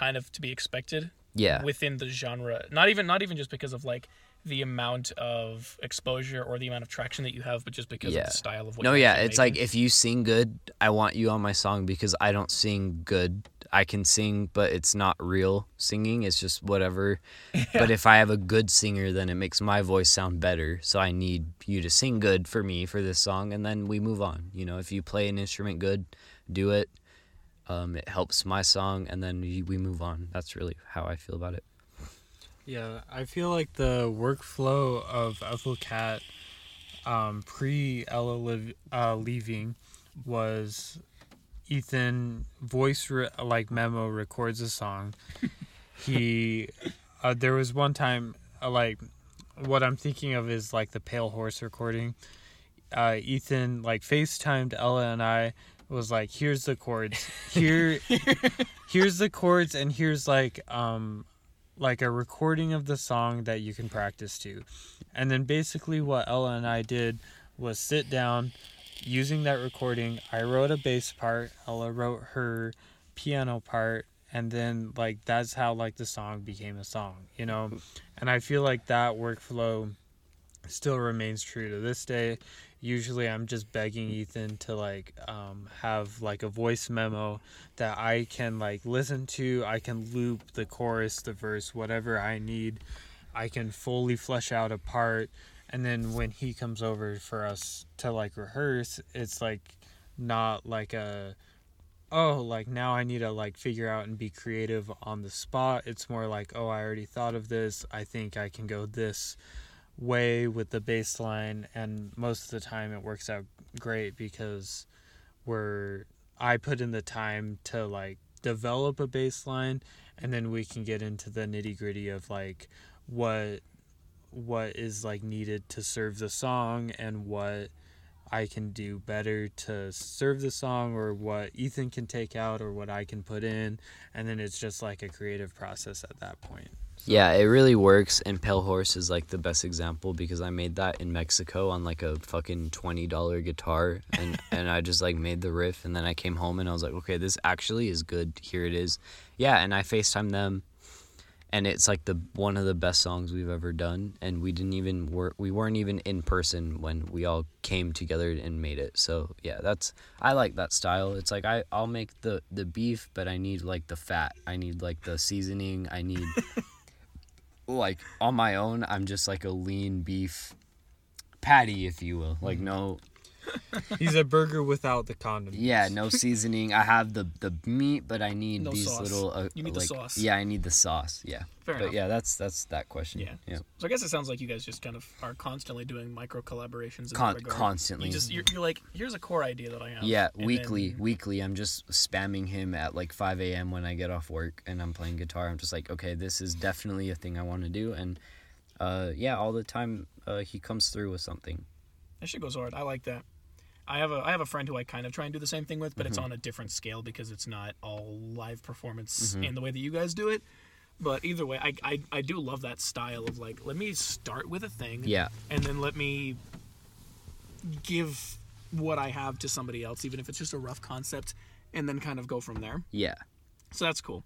Speaker 1: kind of to be expected
Speaker 3: Yeah.
Speaker 1: within the genre. Not even not even just because of like the amount of exposure or the amount of traction that you have, but just because
Speaker 3: Yeah.
Speaker 1: of the style of what.
Speaker 3: No, yeah, it's like if you sing good, I want you on my song because I don't sing good. I can sing, but it's not real singing. It's just whatever. But if I have a good singer, then it makes my voice sound better. So I need you to sing good for me for this song, and then we move on. You know, if you play an instrument good, do it. Um, it helps my song, and then we we move on. That's really how I feel about it.
Speaker 2: Yeah, I feel like the workflow of Ethyl Cat um, pre Ella liv- uh, leaving was Ethan voice re- like memo records a song. he uh, there was one time uh, like what I'm thinking of is like the Pale Horse recording. Uh, Ethan like FaceTimed Ella and I was like, here's the chords. Here here's the chords and here's like um like a recording of the song that you can practice to. And then basically what Ella and I did was sit down using that recording. I wrote a bass part, Ella wrote her piano part, and then like that's how like the song became a song, you know? And I feel like that workflow still remains true to this day. Usually I'm just begging Ethan to like um, have like a voice memo that I can like listen to. I can loop the chorus, the verse, whatever I need. I can fully flesh out a part. And then when he comes over for us to like rehearse, it's like not like a oh like now I need to like figure out and be creative on the spot. It's more like oh I already thought of this. I think I can go this way with the bass line and most of the time it works out great because we're I put in the time to like develop a bass line and then we can get into the nitty gritty of like what what is like needed to serve the song and what I can do better to serve the song or what Ethan can take out or what I can put in and then it's just like a creative process at that point.
Speaker 3: Yeah, it really works, and Pale Horse is like the best example because I made that in Mexico on like a fucking twenty dollar guitar, and and I just like made the riff, and then I came home and I was like, okay, this actually is good. Here it is, yeah. And I Facetime them, and it's like the one of the best songs we've ever done, and we didn't even work, we weren't even in person when we all came together and made it. So yeah, that's I like that style. It's like I I'll make the the beef, but I need like the fat. I need like the seasoning. I need like on my own, I'm just like a lean beef patty, if you will. Like mm-hmm. no,
Speaker 2: He's a burger without the condiments.
Speaker 3: yeah, no seasoning. I have the the meat, but I need
Speaker 1: No
Speaker 3: these
Speaker 1: sauce.
Speaker 3: little. Uh,
Speaker 1: You need the
Speaker 3: like,
Speaker 1: sauce.
Speaker 3: Yeah, I need the sauce. Yeah,
Speaker 1: Fair
Speaker 3: but
Speaker 1: enough.
Speaker 3: yeah, that's that's that question.
Speaker 1: Yeah.
Speaker 3: yeah.
Speaker 1: So I guess it sounds like you guys just kind of are constantly doing micro collaborations in
Speaker 3: Con-
Speaker 1: that regard.
Speaker 3: constantly.
Speaker 1: You just you're, you're like, here's a core idea that I have.
Speaker 3: Yeah,
Speaker 1: and
Speaker 3: weekly,
Speaker 1: then-
Speaker 3: weekly. I'm just spamming him at like 5 a.m. when I get off work and I'm playing guitar. I'm just like, okay, this is definitely a thing I want to do, and uh, yeah, all the time uh, he comes through with something.
Speaker 1: That shit goes hard. I like that. I have a I have a friend who I kind of try and do the same thing with, but it's
Speaker 3: Mm-hmm.
Speaker 1: on a different scale because it's not all live performance in the way that you guys do it. But either way, I, I I do love that style of like let me start with a thing,
Speaker 3: Yeah,
Speaker 1: and then let me give what I have to somebody else, even if it's just a rough concept, and then kind of go from there.
Speaker 3: yeah.
Speaker 1: So that's cool.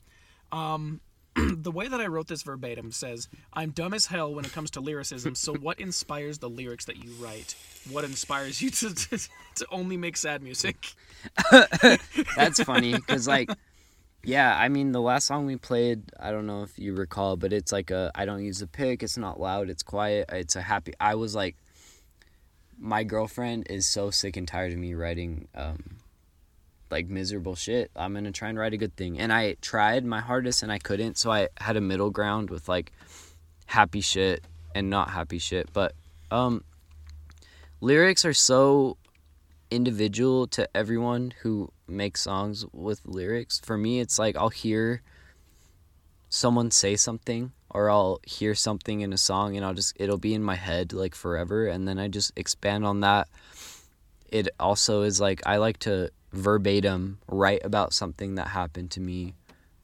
Speaker 1: Um, the way that I wrote this verbatim says, I'm dumb as hell when it comes to lyricism, so what inspires the lyrics that you write? What inspires you to, to, to only make sad music?
Speaker 3: That's funny because like, yeah, I mean the last song we played, I don't know if you recall, but it's like a I don't use a pick. It's not loud. It's quiet. It's a happy. I was like, my girlfriend is so sick and tired of me writing um like miserable shit. I'm gonna try and write a good thing. And I tried my hardest and I couldn't, so I had a middle ground with like happy shit and not happy shit. But um lyrics are so individual to everyone who makes songs with lyrics. For me it's like I'll hear someone say something or I'll hear something in a song and I'll just it'll be in my head like forever and then I just expand on that. It also is like I like to verbatim write about something that happened to me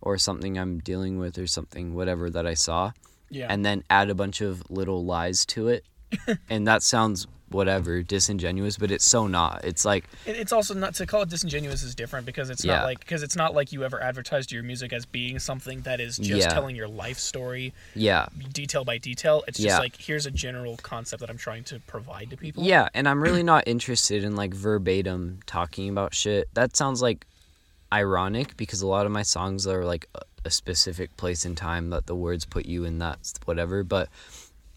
Speaker 3: or something I'm dealing with or something whatever that I saw
Speaker 1: Yeah.
Speaker 3: and then add a bunch of little lies to it. and that sounds whatever disingenuous, but it's so not. It's like
Speaker 1: it's also not to call it disingenuous is different because it's
Speaker 3: Yeah.
Speaker 1: not like because it's not like you ever advertised your music as being something that is just
Speaker 3: Yeah.
Speaker 1: telling your life story
Speaker 3: yeah.
Speaker 1: detail by detail. It's just
Speaker 3: Yeah.
Speaker 1: like here's a general concept that I'm trying to provide to people.
Speaker 3: Yeah, and I'm really not interested in like verbatim talking about shit. That sounds like ironic because a lot of my songs are like a, a specific place in time that the words put you in that whatever. But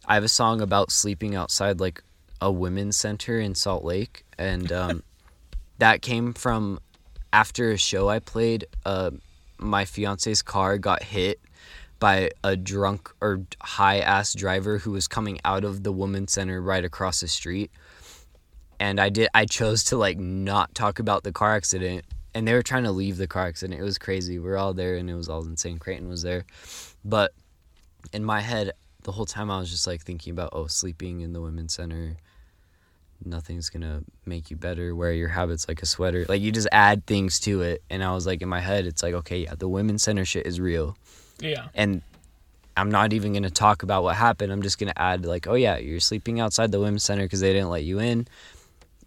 Speaker 3: I have a song about sleeping outside like a women's center in Salt Lake, and um, that came from after a show I played. Uh, my fiance's car got hit by a drunk or high ass driver who was coming out of the women's center right across the street and I did I chose to like not talk about the car accident and they were trying to leave the car accident. It was crazy. We are all there and it was all insane. Creighton was there. But in my head the whole time I was just like thinking about oh sleeping in the women's center nothing's gonna make you better wear your habits like a sweater like you just add things to it and i was like in my head it's like okay yeah the women's center shit is real
Speaker 1: Yeah.
Speaker 3: and I'm not even to talk about what happened. I'm just to add like, oh yeah, you're sleeping outside the women's center because they didn't let you in.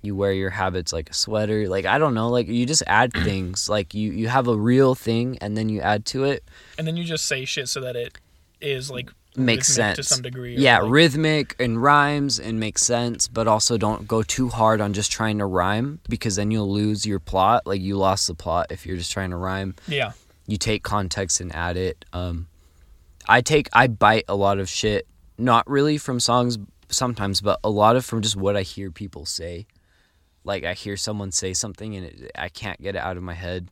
Speaker 3: You wear your habits like a sweater. Like I don't know, like you just add things. Like you you have a real thing and then you add to it.
Speaker 1: And then you just say shit so that it is like
Speaker 3: Makes sense
Speaker 1: to some degree.
Speaker 3: Yeah,
Speaker 1: like-
Speaker 3: rhythmic and rhymes and makes sense, but also don't go too hard on just trying to rhyme because then you'll lose your plot. Like you lost the plot if you're just trying to rhyme.
Speaker 1: yeah.
Speaker 3: you take context and add it. Um, I take I bite a lot of shit, not really from songs sometimes, but a lot of from just what I hear people say. Like I hear someone say something and it, I can't get it out of my head,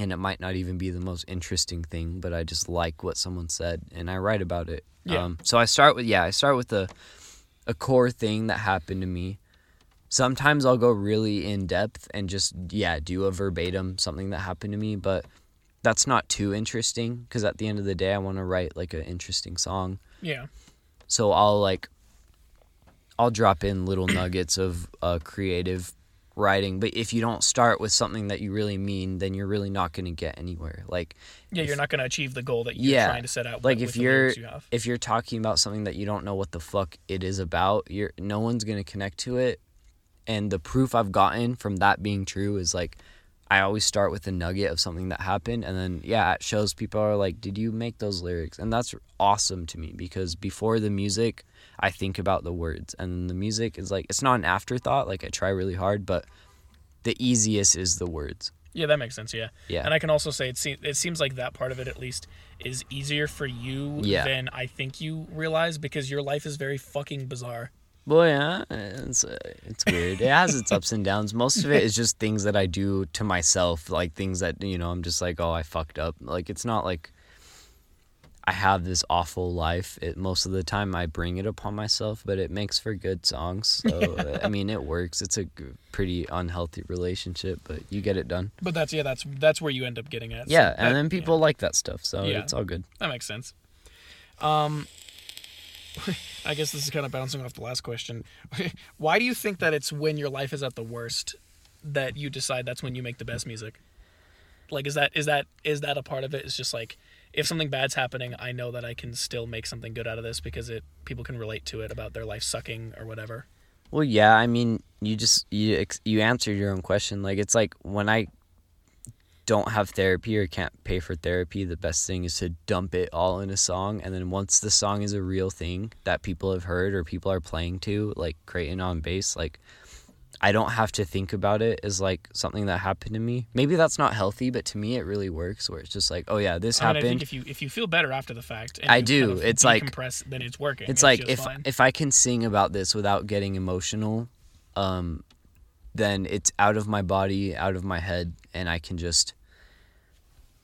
Speaker 3: and it might not even be the most interesting thing, but I just like what someone said and I write about it.
Speaker 1: Yeah.
Speaker 3: Um, so I start with yeah, I start with a a core thing that happened to me. Sometimes I'll go really in depth and just yeah, do a verbatim something that happened to me, but that's not too interesting because at the end of the day I want to write like an interesting song.
Speaker 1: Yeah.
Speaker 3: So I'll like I'll drop in little nuggets of uh, creative writing, but if you don't start with something that you really mean, then you're really not going to get anywhere. Like
Speaker 1: Yeah, you're not going to achieve the goal that you're
Speaker 3: Yeah,
Speaker 1: trying to set out.
Speaker 3: like
Speaker 1: with,
Speaker 3: if you're
Speaker 1: you have.
Speaker 3: if you're talking about something that you don't know what the fuck it is about, you're no one's gonna connect to it. And the proof I've gotten from that being true is like I always start with a nugget of something that happened and then yeah, it shows people are like, Did you make those lyrics? And that's awesome to me because before the music I think about the words and the music is like it's not an afterthought, like I try really hard, but the easiest is the words.
Speaker 1: Yeah, that makes sense. Yeah.
Speaker 3: Yeah.
Speaker 1: And I can also say it seems it seems like that part of it at least is easier for you
Speaker 3: Yeah.
Speaker 1: than I think you realize because your life is very fucking bizarre.
Speaker 3: Well, yeah, it's uh, it's weird. It has its ups and downs. Most of it is just things that I do to myself, like things that you know I'm just like, oh, I fucked up. Like it's not like I have this awful life. It most of the time I bring it upon myself, but it makes for good songs. So I mean, it works. It's a pretty unhealthy relationship, but you get it done.
Speaker 1: But that's yeah, that's that's where you end up getting. So
Speaker 3: Yeah,
Speaker 1: that-
Speaker 3: and then
Speaker 1: yeah,
Speaker 3: people like that stuff, so
Speaker 1: Yeah.
Speaker 3: it's all good.
Speaker 1: that makes sense. Um I guess this is kind of bouncing off the last question. Why do you think that it's when your life is at the worst that you decide that's when you make the best music? Like is that is that is that a part of it? It's just like if something bad's happening, I know that I can still make something good out of this because it people can relate to it about their life sucking or whatever.
Speaker 3: Well, yeah, I mean, you just you you answered your own question. Like it's like when I don't have therapy or can't pay for therapy, the best thing is to dump it all in a song, and then once the song is a real thing that people have heard or people are playing to, like Creighton on bass, like I don't have to think about it as like something that happened to me. Maybe that's not healthy, but to me it really works. Where it's just like, oh yeah, this
Speaker 1: mean, I
Speaker 3: happened.
Speaker 1: think if you if you feel better after the fact,
Speaker 3: I do.
Speaker 1: kind of
Speaker 3: It's like-
Speaker 1: decompress, then it's working.
Speaker 3: it's like if
Speaker 1: fine.
Speaker 3: if I can sing about this without getting emotional, um, then it's out of my body, out of my head, and I can just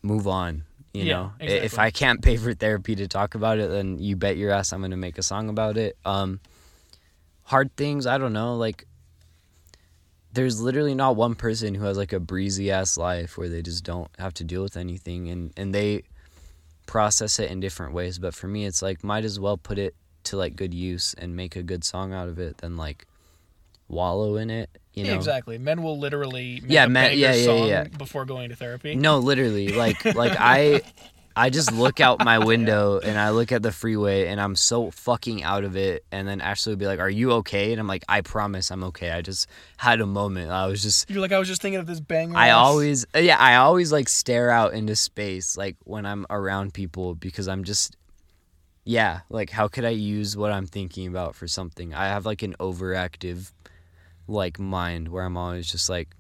Speaker 3: move on. You
Speaker 1: Yeah,
Speaker 3: know, I- if. I can't pay for therapy to talk about it, then you bet your ass I'm gonna make a song about it. Um, hard things, I don't know. Like, there's literally not one person who has like a breezy ass life where they just don't have to deal with anything, and and they process it in different ways. But for me, it's like might as well put it to like good use and make a good song out of it than like wallow in it. You
Speaker 1: yeah,
Speaker 3: know,
Speaker 1: exactly. Men will literally make
Speaker 3: Yeah, men- yeah, yeah,
Speaker 1: song
Speaker 3: yeah.
Speaker 1: before going to therapy.
Speaker 3: No, literally, like like I I just look out my window and I look at the freeway and I'm so fucking out of it. And then Ashley would be like, "Are you okay?" And I'm like, "I promise, I'm okay. I just had a moment. I was just."
Speaker 1: You're like, I was just thinking of this bang.
Speaker 3: I
Speaker 1: ass-
Speaker 3: always, yeah, I always like stare out into space, like when I'm around people, because I'm just, yeah, like how could I use what I'm thinking about for something? I have like an overactive, like mind where I'm always just like,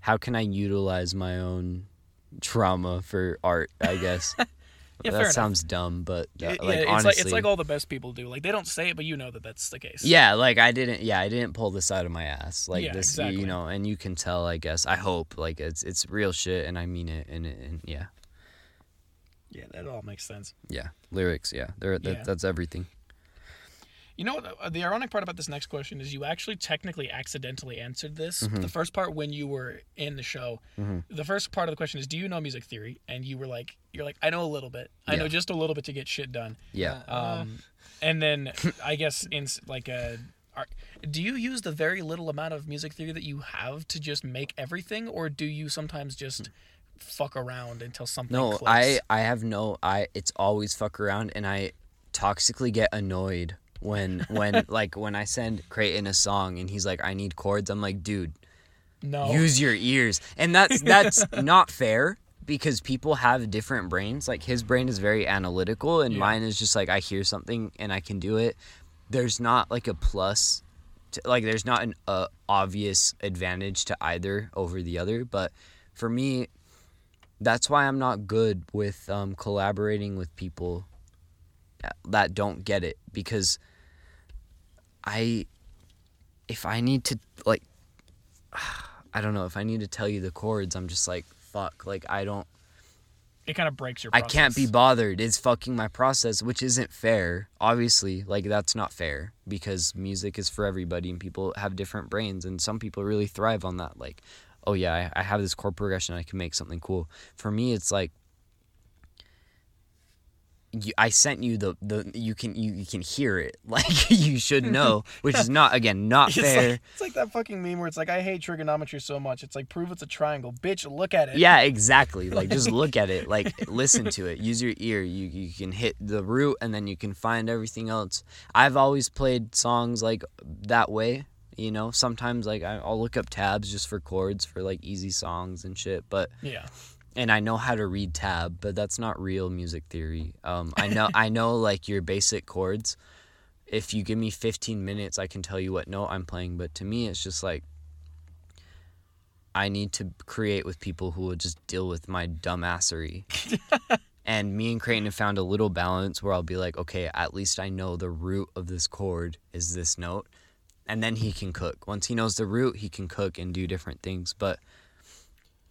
Speaker 3: how can I utilize my own trauma for art? I guess
Speaker 1: Yeah,
Speaker 3: that
Speaker 1: enough.
Speaker 3: sounds dumb, but uh, like
Speaker 1: yeah, it's
Speaker 3: honestly,
Speaker 1: like it's like all the best people do. Like they don't say it, but you know that that's the case.
Speaker 3: yeah, like I didn't. Yeah, I didn't pull this out of my ass. Like
Speaker 1: Yeah,
Speaker 3: this,
Speaker 1: exactly.
Speaker 3: you know, and you can tell. I guess. I hope. Like it's it's real shit, and I mean it. And, and yeah,
Speaker 1: yeah, that all makes sense.
Speaker 3: yeah, lyrics. Yeah, they're that,
Speaker 1: Yeah.
Speaker 3: that's everything.
Speaker 1: You know what? uh, The ironic part about this next question is you actually technically accidentally answered this.
Speaker 3: Mm-hmm.
Speaker 1: The first part when you were in the show, the first part of the question is, "Do you know music theory?" And you were like, "You're like, I know a little bit. I know just a little bit to get shit done."
Speaker 3: Yeah.
Speaker 1: Um, and then I guess in like a, are, do you use the very little amount of music theory that you have to just make everything, or do you sometimes just fuck around until something
Speaker 3: no,
Speaker 1: clicks?
Speaker 3: I I have no. I it's always fuck around, and I toxically get annoyed when when like when I send Creighton a song and he's like, I need chords. I'm like, dude,
Speaker 1: no.
Speaker 3: use your ears and that's that's not fair because people have different brains like his brain is very analytical and
Speaker 1: Yeah.
Speaker 3: mine is just like i hear something and i can do it there's not like a plus to, like there's not an uh, obvious advantage to either over the other but for me that's why i'm not good with um, collaborating with people that don't get it because i if i need to like I don't know if I need to tell you the chords. I'm just like fuck. Like I don't.
Speaker 1: it kind of breaks your.
Speaker 3: I can't be bothered. It's fucking my process, which isn't fair. Obviously, like that's not fair because music is for everybody and people have different brains and some people really thrive on that. Like, oh yeah, I, I have this chord progression. I can make something cool. For me, it's like. You, I sent you the, the you can you, you can hear it like you should know which is not again not
Speaker 1: It's
Speaker 3: fair
Speaker 1: like, it's like that fucking meme where it's like, I hate trigonometry so much. It's like, prove it's a triangle. Bitch, look at it.
Speaker 3: Yeah, exactly. Like just look at it. Like listen to it. Use your ear. You you can hit the root and then you can find everything else. I've always played songs like that way. You know, sometimes like I'll look up tabs just for chords for like easy songs and shit. But
Speaker 1: Yeah.
Speaker 3: And I know how to read tab, but that's not real music theory. Um, I know I know like your basic chords. If you give me 15 minutes, I can tell you what note I'm playing. But to me, it's just like I need to create with people who will just deal with my dumbassery. and me and Creighton have found a little balance where I'll be like, okay, at least I know the root of this chord is this note. And then he can cook. Once he knows the root, he can cook and do different things. But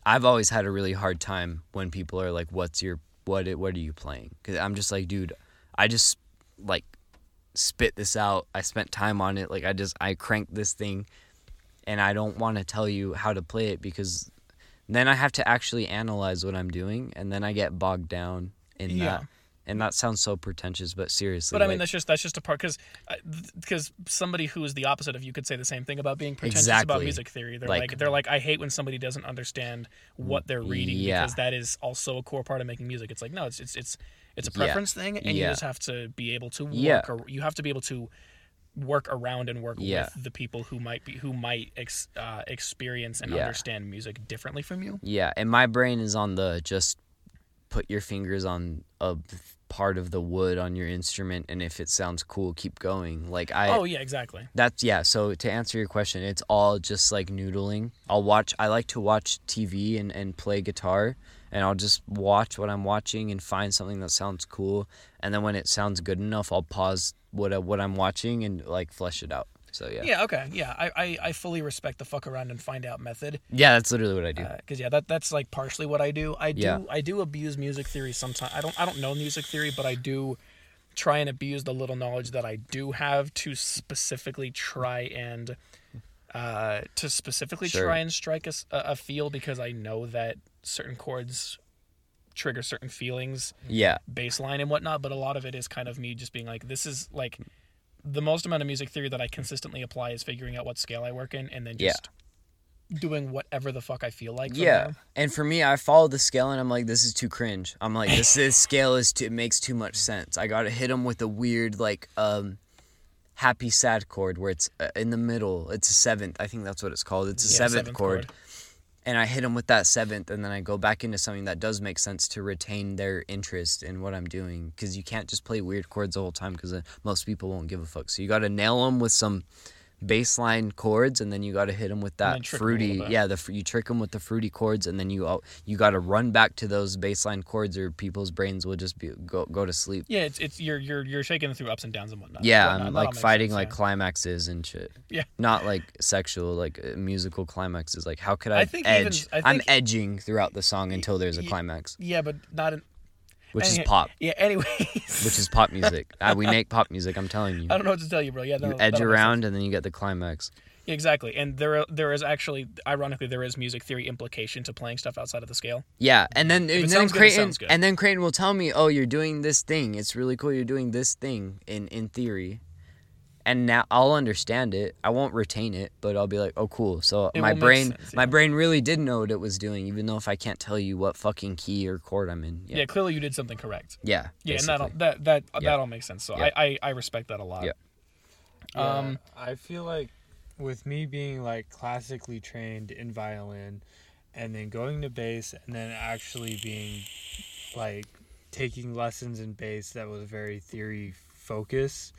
Speaker 3: I've always had a really hard time when people are like, "What's your what? What are you playing?" Because I'm just like, dude, I just like spit this out. I spent time on it. Like I just I cranked this thing, and I don't want to tell you how to play it because then I have to actually analyze what I'm doing, and then I get bogged down in
Speaker 1: Yeah.
Speaker 3: that. And that sounds so pretentious, but seriously,
Speaker 1: But I mean,
Speaker 3: like-
Speaker 1: that's just that's just a part because because somebody who is the opposite of you could say the same thing about being pretentious about music theory. They're
Speaker 3: Like-
Speaker 1: like, they're like I hate when somebody doesn't understand what they're reading
Speaker 3: Yeah.
Speaker 1: because that is also a core part of making music. It's like no, it's it's it's it's a
Speaker 3: Yeah.
Speaker 1: preference thing, and you just have to be able to work.
Speaker 3: Yeah.
Speaker 1: Or, you have to be able to work around and work
Speaker 3: Yeah.
Speaker 1: with the people who might be who might ex, uh, experience and
Speaker 3: Yeah.
Speaker 1: understand music differently from you.
Speaker 3: Yeah, and my brain is on the just put your fingers on a part of the wood on your instrument and if it sounds cool keep going. Like i
Speaker 1: oh yeah, exactly.
Speaker 3: that's yeah so to answer your question it's all just like noodling. I'll watch i like to watch tv and, and play guitar and i'll just watch what i'm watching and find something that sounds cool and then when it sounds good enough i'll pause what I, what i'm watching and like flesh it out so yeah
Speaker 1: Yeah, okay, yeah. I, I, I fully respect the fuck around and find out method.
Speaker 3: yeah that's literally what i do
Speaker 1: because yeah, that that's like partially what I do. I do
Speaker 3: Yeah.
Speaker 1: I do abuse music theory sometimes. I don't I don't know music theory, but I do try and abuse the little knowledge that I do have to specifically try and uh, to specifically
Speaker 3: Sure.
Speaker 1: try and strike a feel because I know that certain chords trigger certain feelings,
Speaker 3: yeah
Speaker 1: baseline and whatnot. But a lot of it is kind of me just being like, this is like the most amount of music theory that I consistently apply is figuring out what scale I work in and then
Speaker 3: Yeah.
Speaker 1: just doing whatever the fuck I feel like.
Speaker 3: Yeah,
Speaker 1: there.
Speaker 3: and for me, I follow the scale, and I'm like, this is too cringe. I'm like, this this scale is too, it makes too much sense. I gotta hit them with a weird like um, happy sad chord where it's uh, in the middle. It's a seventh. I think that's what it's called. It's a
Speaker 1: Yeah,
Speaker 3: seventh,
Speaker 1: seventh
Speaker 3: chord.
Speaker 1: chord.
Speaker 3: And I hit them with that seventh, and then I go back into something that does make sense to retain their interest in what I'm doing. Because you can't just play weird chords the whole time, because uh, most people won't give a fuck. So you got to nail them with some baseline chords, and then you got to hit them with that
Speaker 1: trick 'em a little
Speaker 3: fruity. Yeah, the you trick them with the fruity chords, and then you you got to run back to those baseline chords, or people's brains will just be go go to sleep.
Speaker 1: Yeah, it's it's you're you're you're shaking through ups and downs and whatnot.
Speaker 3: Yeah,
Speaker 1: Whatnot.
Speaker 3: I'm like fighting
Speaker 1: sense,
Speaker 3: like
Speaker 1: yeah.
Speaker 3: climaxes and shit.
Speaker 1: Yeah.
Speaker 3: Not like sexual, like uh, musical climaxes. Like how could I,
Speaker 1: I think even-
Speaker 3: edge?
Speaker 1: I
Speaker 3: I'm edging throughout the song until there's a climax,
Speaker 1: Yeah, but not in.
Speaker 3: Which is pop,
Speaker 1: Yeah. Anyways.
Speaker 3: which is pop music. uh, we make pop music. I'm telling you.
Speaker 1: I don't know what to tell you, bro. Yeah.
Speaker 3: You
Speaker 1: that'll-
Speaker 3: edge
Speaker 1: that'll make
Speaker 3: around and then you get the climax.
Speaker 1: Yeah, exactly, and there there is actually, ironically, there is music theory implication to playing stuff outside of the scale.
Speaker 3: Yeah, and then
Speaker 1: it
Speaker 3: and then
Speaker 1: sounds good, it
Speaker 3: Creighton
Speaker 1: sounds good.
Speaker 3: and then Creighton will tell me, "Oh, you're doing this thing. It's really cool. You're doing this thing in in theory." And now I'll understand it. I won't retain it, but I'll be like, "Oh, cool." So
Speaker 1: It
Speaker 3: my brain,
Speaker 1: sense,
Speaker 3: my brain really did know what it was doing, even though if I can't tell you what fucking key or chord I'm in.
Speaker 1: Yeah,
Speaker 3: Yeah,
Speaker 1: clearly you did something correct.
Speaker 3: yeah,
Speaker 1: Yeah, and that
Speaker 3: basically.
Speaker 1: that that
Speaker 3: Yeah.
Speaker 1: that all makes sense. So
Speaker 3: Yeah.
Speaker 1: I, I I respect that a lot.
Speaker 3: Yeah.
Speaker 1: Um,
Speaker 2: I feel like with me being like classically trained in violin and then going to bass and then actually being like taking lessons in bass that was very theory focused.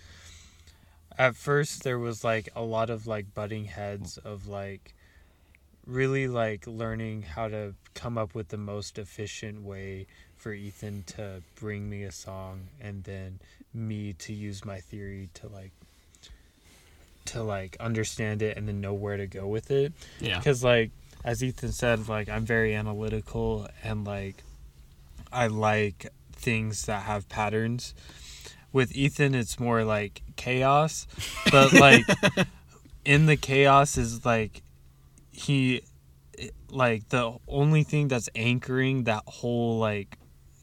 Speaker 2: At first there was like a lot of like butting heads of like really like learning how to come up with the most efficient way for Ethan to bring me a song and then me to use my theory to like to like understand it and then know where to go with it
Speaker 1: yeah.
Speaker 2: because like as ethan said like i'm very analytical and like i like things that have patterns with ethan it's more like chaos but like in the chaos is like he like the only thing that's anchoring that whole like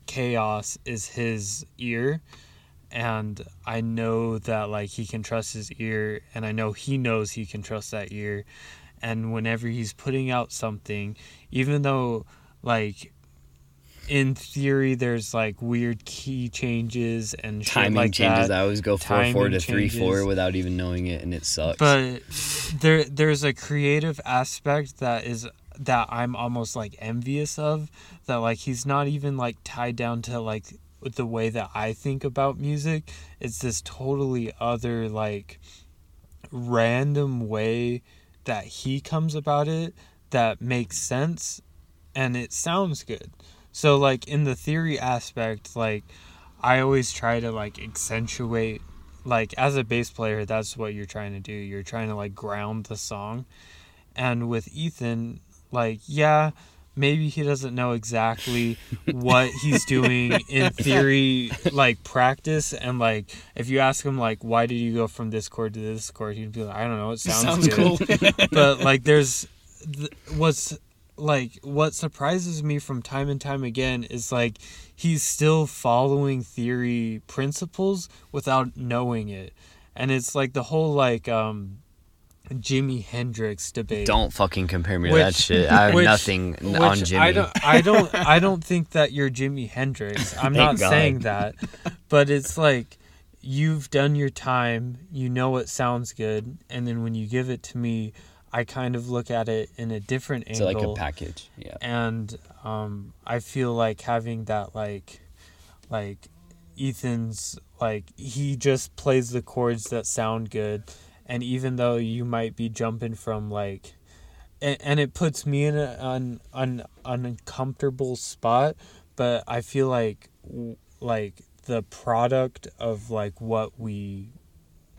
Speaker 2: chaos is his ear and I know that like he can trust his ear and I know he knows he can trust that ear and whenever he's putting out something even though like in theory there's like weird key changes and shit
Speaker 3: timing
Speaker 2: like
Speaker 3: changes.
Speaker 2: that
Speaker 3: I always go four four
Speaker 2: Timing
Speaker 3: to three four without even knowing it, and it sucks.
Speaker 2: but there there's a creative aspect that is that I'm almost like envious of that like he's not even like tied down to like the way that I think about music it's this totally other like random way that he comes about it that makes sense and it sounds good so like in the theory aspect like I always try to like accentuate like as a bass player that's what you're trying to do. You're trying to like ground the song. And with ethan like yeah maybe he doesn't know exactly what he's doing in theory like practice. And like if you ask him like why did you go from this chord to this chord he'd be like i don't know it sounds,
Speaker 1: Sounds
Speaker 2: good.
Speaker 1: cool.
Speaker 2: but like there's th- what's like what surprises me from time and time again is like he's still following theory principles without knowing it and it's like the whole like um Jimi Hendrix debate
Speaker 3: don't fucking compare me to that shit. I have
Speaker 2: which-
Speaker 3: nothing
Speaker 2: which
Speaker 3: on Jimi.
Speaker 2: I don't I don't I don't think that you're Jimi Hendrix. I'm not
Speaker 3: God.
Speaker 2: saying that. But it's like you've done your time, you know it sounds good, and then when you give it to me, I kind of look at it in a different
Speaker 3: so
Speaker 2: angle
Speaker 3: like a package. Yeah.
Speaker 2: and um, I feel like having that like like Ethan's like he just plays the chords that sound good, and even though you might be jumping from like, and, and it puts me in an an uncomfortable spot, but I feel like like the product of like what we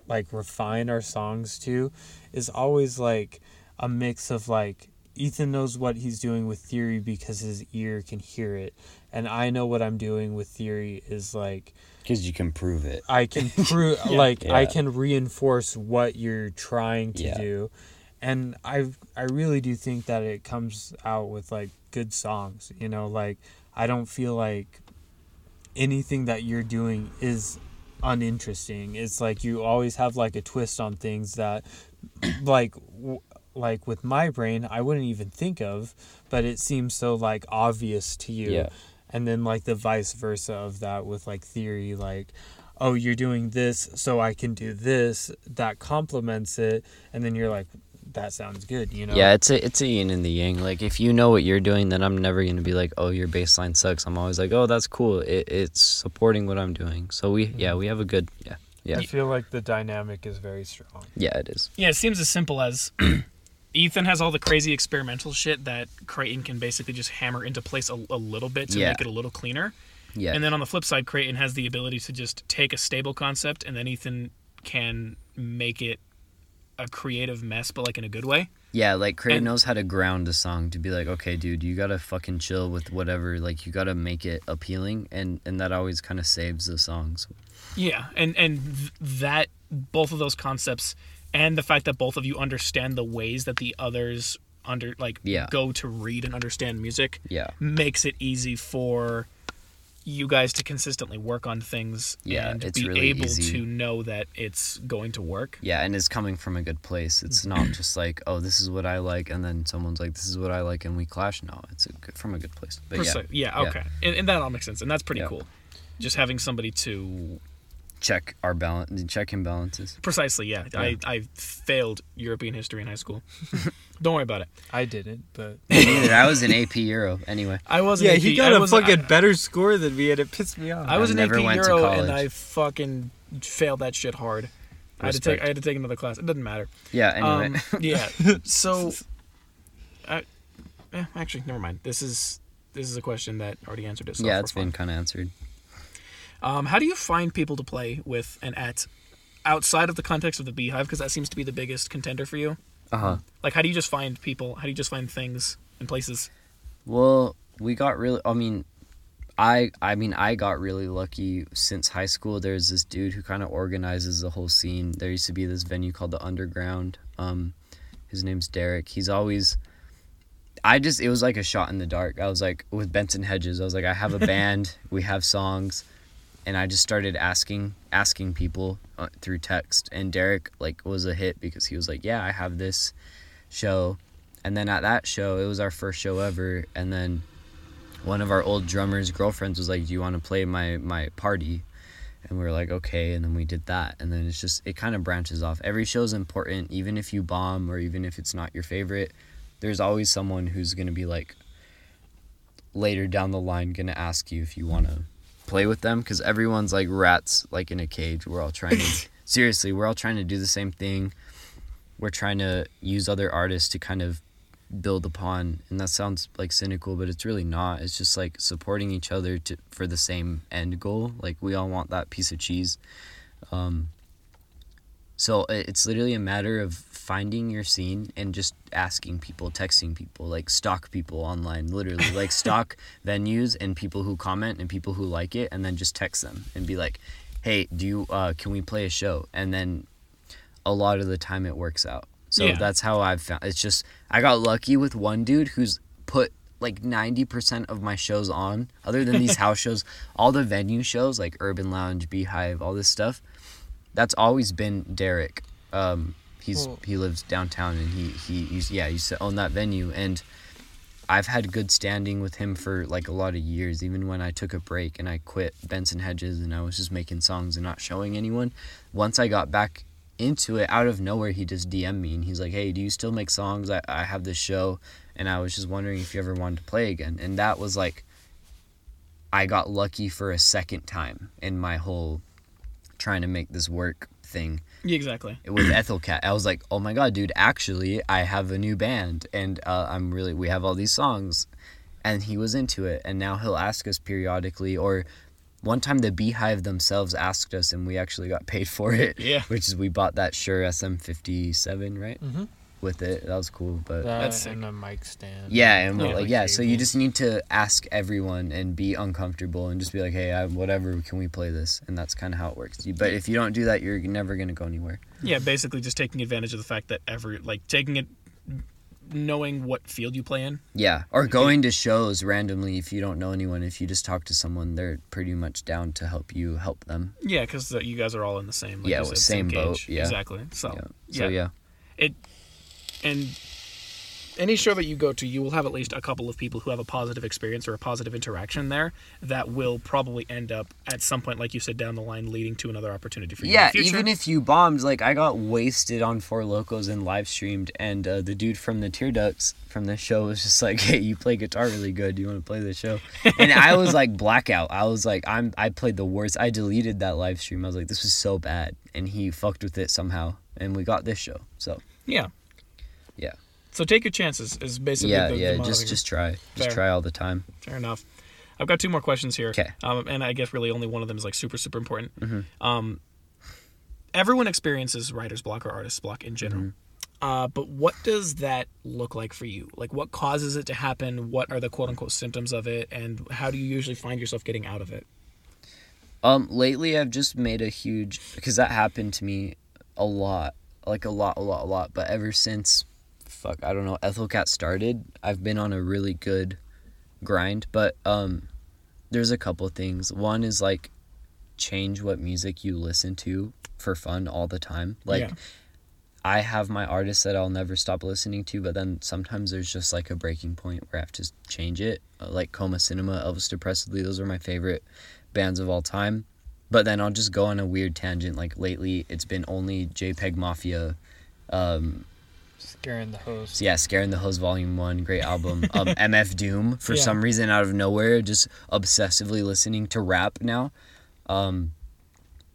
Speaker 2: like refine our songs to is always like a mix of like Ethan knows what he's doing with theory because his ear can hear it. And I know what I'm doing with theory is like
Speaker 3: Because you can prove it.
Speaker 2: I can prove like I can reinforce what you're trying to
Speaker 3: Yeah.
Speaker 2: do. And I I really do think that it comes out with like good songs you know? Like I don't feel like anything that you're doing is uninteresting. It's like you always have like a twist on things that like w- like with my brain I wouldn't even think of but it seems so like obvious to you.
Speaker 3: Yeah.
Speaker 2: and then like the vice versa of that with like theory like oh you're doing this so i can do this that complements it. And then you're like that sounds good you know
Speaker 3: Yeah, it's a it's a yin and the yang. Like if you know what you're doing, then I'm never gonna be like, oh, your bass line sucks. I'm always like, oh, that's cool. It, it's supporting what I'm doing. So we yeah mm-hmm. we have a good yeah yeah
Speaker 2: i feel like the dynamic is very strong
Speaker 3: yeah it is.
Speaker 1: Yeah, it seems as simple as Ethan has all the crazy experimental shit that Creighton can basically just hammer into place a, a little bit to
Speaker 3: Yeah.
Speaker 1: make it a little cleaner.
Speaker 3: Yeah.
Speaker 1: And then on the flip side, Creighton has the ability to just take a stable concept and then Ethan can make it a creative mess, but like in a good way.
Speaker 3: Yeah, like Creighton
Speaker 1: And-
Speaker 3: knows how to ground a song to be like, okay, dude, you gotta fucking chill with whatever. Like, you gotta make it appealing, and and that always kind of saves the songs.
Speaker 1: Yeah, and and th- that both of those concepts and the fact that both of you understand the ways that the others under like
Speaker 3: Yeah.
Speaker 1: go to read and understand music
Speaker 3: Yeah,
Speaker 1: makes it easy for you guys to consistently work on things
Speaker 3: Yeah,
Speaker 1: and
Speaker 3: it's
Speaker 1: be
Speaker 3: really
Speaker 1: able
Speaker 3: easy.
Speaker 1: to know that it's going to work.
Speaker 3: yeah, and it's coming from a good place. It's not just like, oh, this is what I like, and then someone's like, this is what I like, and we clash. No, it's a good, from a good place. But yeah,
Speaker 1: yeah,
Speaker 3: yeah.
Speaker 1: okay. And, and that all makes sense. And that's pretty
Speaker 3: Yeah.
Speaker 1: cool. Just having somebody to
Speaker 3: check our balance, check imbalances.
Speaker 1: precisely, yeah. I, I failed European history in high school. Don't worry about it.
Speaker 2: i didn't but
Speaker 3: Neither. I was an AP Euro anyway.
Speaker 1: I wasn't.
Speaker 2: yeah
Speaker 1: AP
Speaker 2: he got
Speaker 1: I
Speaker 2: a
Speaker 1: was-
Speaker 2: fucking
Speaker 1: I-
Speaker 2: better score than me and it pissed me off
Speaker 1: I was
Speaker 3: I
Speaker 1: in
Speaker 3: never
Speaker 1: AP
Speaker 3: went to
Speaker 1: Euro and. I fucking failed that shit hard. I had to take I had to take another class. It doesn't matter.
Speaker 3: Yeah. Anyway.
Speaker 1: Um, yeah. So, I, eh, actually, never mind. This is this is a question that already answered itself.
Speaker 3: yeah,
Speaker 1: for
Speaker 3: it's
Speaker 1: fun.
Speaker 3: been kind of answered.
Speaker 1: Um, how do you find people to play with and at outside of the context of the Beehive? Because that seems to be the biggest contender for you.
Speaker 3: Uh huh.
Speaker 1: Like, how do you just find people? How do you just find things and places?
Speaker 3: Well, we got really. I mean, I I mean I got really lucky since high school. There's this dude who kind of organizes the whole scene. There used to be this venue called the Underground. Um, his name's Derek. He's always. I just it was like a shot in the dark. I was like with Benson Hedges. I was like I have a band. we have songs. And I just started asking asking people uh, through text, and Derek like was a hit because he was like, "Yeah, I have this show," and then at that show, it was our first show ever, and then one of our old drummers' girlfriends was like, "Do you want to play my my party?" And we were like, "Okay," and then we did that, and then it's just it kind of branches off. Every show is important, even if you bomb or even if it's not your favorite. There's always someone who's gonna be like later down the line gonna ask you if you want to play with them because everyone's like rats like in a cage. We're all trying to seriously, we're all trying to do the same thing. We're trying to use other artists to kind of build upon and that sounds like cynical but it's really not it's just like supporting each other to for the same end goal like we all want that piece of cheese um so it's literally a matter of finding your scene and just asking people texting people like stalk people online literally like stalk venues and people who comment and people who like it and then just text them and be like hey do you uh can we play a show and then a lot of the time it works out so
Speaker 1: Yeah.
Speaker 3: that's how I've found. It's just I got lucky with one dude who's put like 90% of my shows on other than these house shows all the venue shows like urban lounge beehive all this stuff that's always been derek um he's
Speaker 2: Well-
Speaker 3: he lives downtown and he he he's, yeah he used to own that venue. And i've had good standing with him for like a lot of years. Even when i took a break and i quit benson hedges and i was just making songs and not showing anyone once i got back into it out of nowhere he just dm'd me and he's like hey do you still make songs? I, I have this show. And i was just wondering if you ever wanted to play again. And that was like I got lucky for a second time in my whole trying to make this work thing
Speaker 1: Yeah, exactly.
Speaker 3: with Ethylcat. I was like, oh my god, dude, actually, I have a new band, and uh, I'm really we have all these songs, and he was into it, and now he'll ask us periodically, or one time the Beehive themselves asked us, and we actually got paid for it.
Speaker 1: Yeah.
Speaker 3: which is we bought that Shure SM57 right
Speaker 2: Mhm.
Speaker 3: With it. That was cool, but.
Speaker 2: That
Speaker 1: That's sick.
Speaker 2: and a mic stand.
Speaker 3: yeah, and
Speaker 1: Yeah.
Speaker 3: like,
Speaker 2: Like
Speaker 3: yeah, so you just need to ask everyone and be uncomfortable and just be like, hey, I, whatever, can we play this? And that's kind of how it works. But if you don't do that, you're never gonna go anywhere.
Speaker 1: Yeah, basically just taking advantage of the fact that every like taking it, knowing what field you play in.
Speaker 3: Yeah, or going to shows randomly if you don't know anyone. If you just talk to someone, they're pretty much down to help you help them.
Speaker 1: Yeah, because uh, you guys are all in the same. Like
Speaker 3: Yeah,
Speaker 1: said,
Speaker 3: same boat,
Speaker 1: gauge.
Speaker 3: yeah.
Speaker 1: exactly. So
Speaker 3: Yeah. So
Speaker 1: yeah.
Speaker 3: yeah,
Speaker 1: and any show that you go to, you will have at least a couple of people who have a positive experience or a positive interaction there that will probably end up at some point, like you said, down the line, leading to another opportunity for you.
Speaker 3: yeah.
Speaker 1: in the future.
Speaker 3: Even if you bombed, like I got wasted on Four Lokos and live streamed, and uh, the dude from the Tear Ducts from the show was just like, "Hey, you play guitar really good. Do you want to play the show?" And I was like blackout. I was like, "I'm I played the worst. I deleted that live stream. I was like, this was so bad," and he fucked with it somehow, and we got this show. So
Speaker 1: Yeah. So take your chances. Is basically
Speaker 3: yeah,
Speaker 1: the, the
Speaker 3: yeah.
Speaker 1: motto
Speaker 3: Just just try. Just
Speaker 1: Fair.
Speaker 3: try all the time.
Speaker 1: Fair enough. I've got two more questions here.
Speaker 3: 'Kay.
Speaker 1: Um, and I guess really only one of them is like super, super important.
Speaker 3: Mhm.
Speaker 1: Um, everyone experiences writer's block or artist's block in general.
Speaker 3: Mm-hmm.
Speaker 1: Uh, but what does that look like for you? Like, what causes it to happen? What are the quote unquote symptoms of it? And how do you usually find yourself getting out of it?
Speaker 3: Um, lately I've just made a huge because that happened to me a lot, like a lot, a lot, a lot. But ever since, fuck, I don't know, Ethylcat started, I've been on a really good grind. But um, there's a couple things. One is like change what music you listen to for fun all the time. Like.
Speaker 1: Yeah.
Speaker 3: I have my artists that I'll never stop listening to, but then sometimes there's just like a breaking point where I have to change it. Uh, Like Coma Cinema, Elvis Depressedly, those are my favorite bands of all time. But then I'll just go on a weird tangent. Like lately, it's been only JPEG Mafia. Um,
Speaker 2: Scaring the host.
Speaker 3: so yeah, Scaring the Hoes Volume 1, great album. Um, MF Doom, for
Speaker 1: Yeah.
Speaker 3: some reason out of nowhere, just obsessively listening to rap now. Um,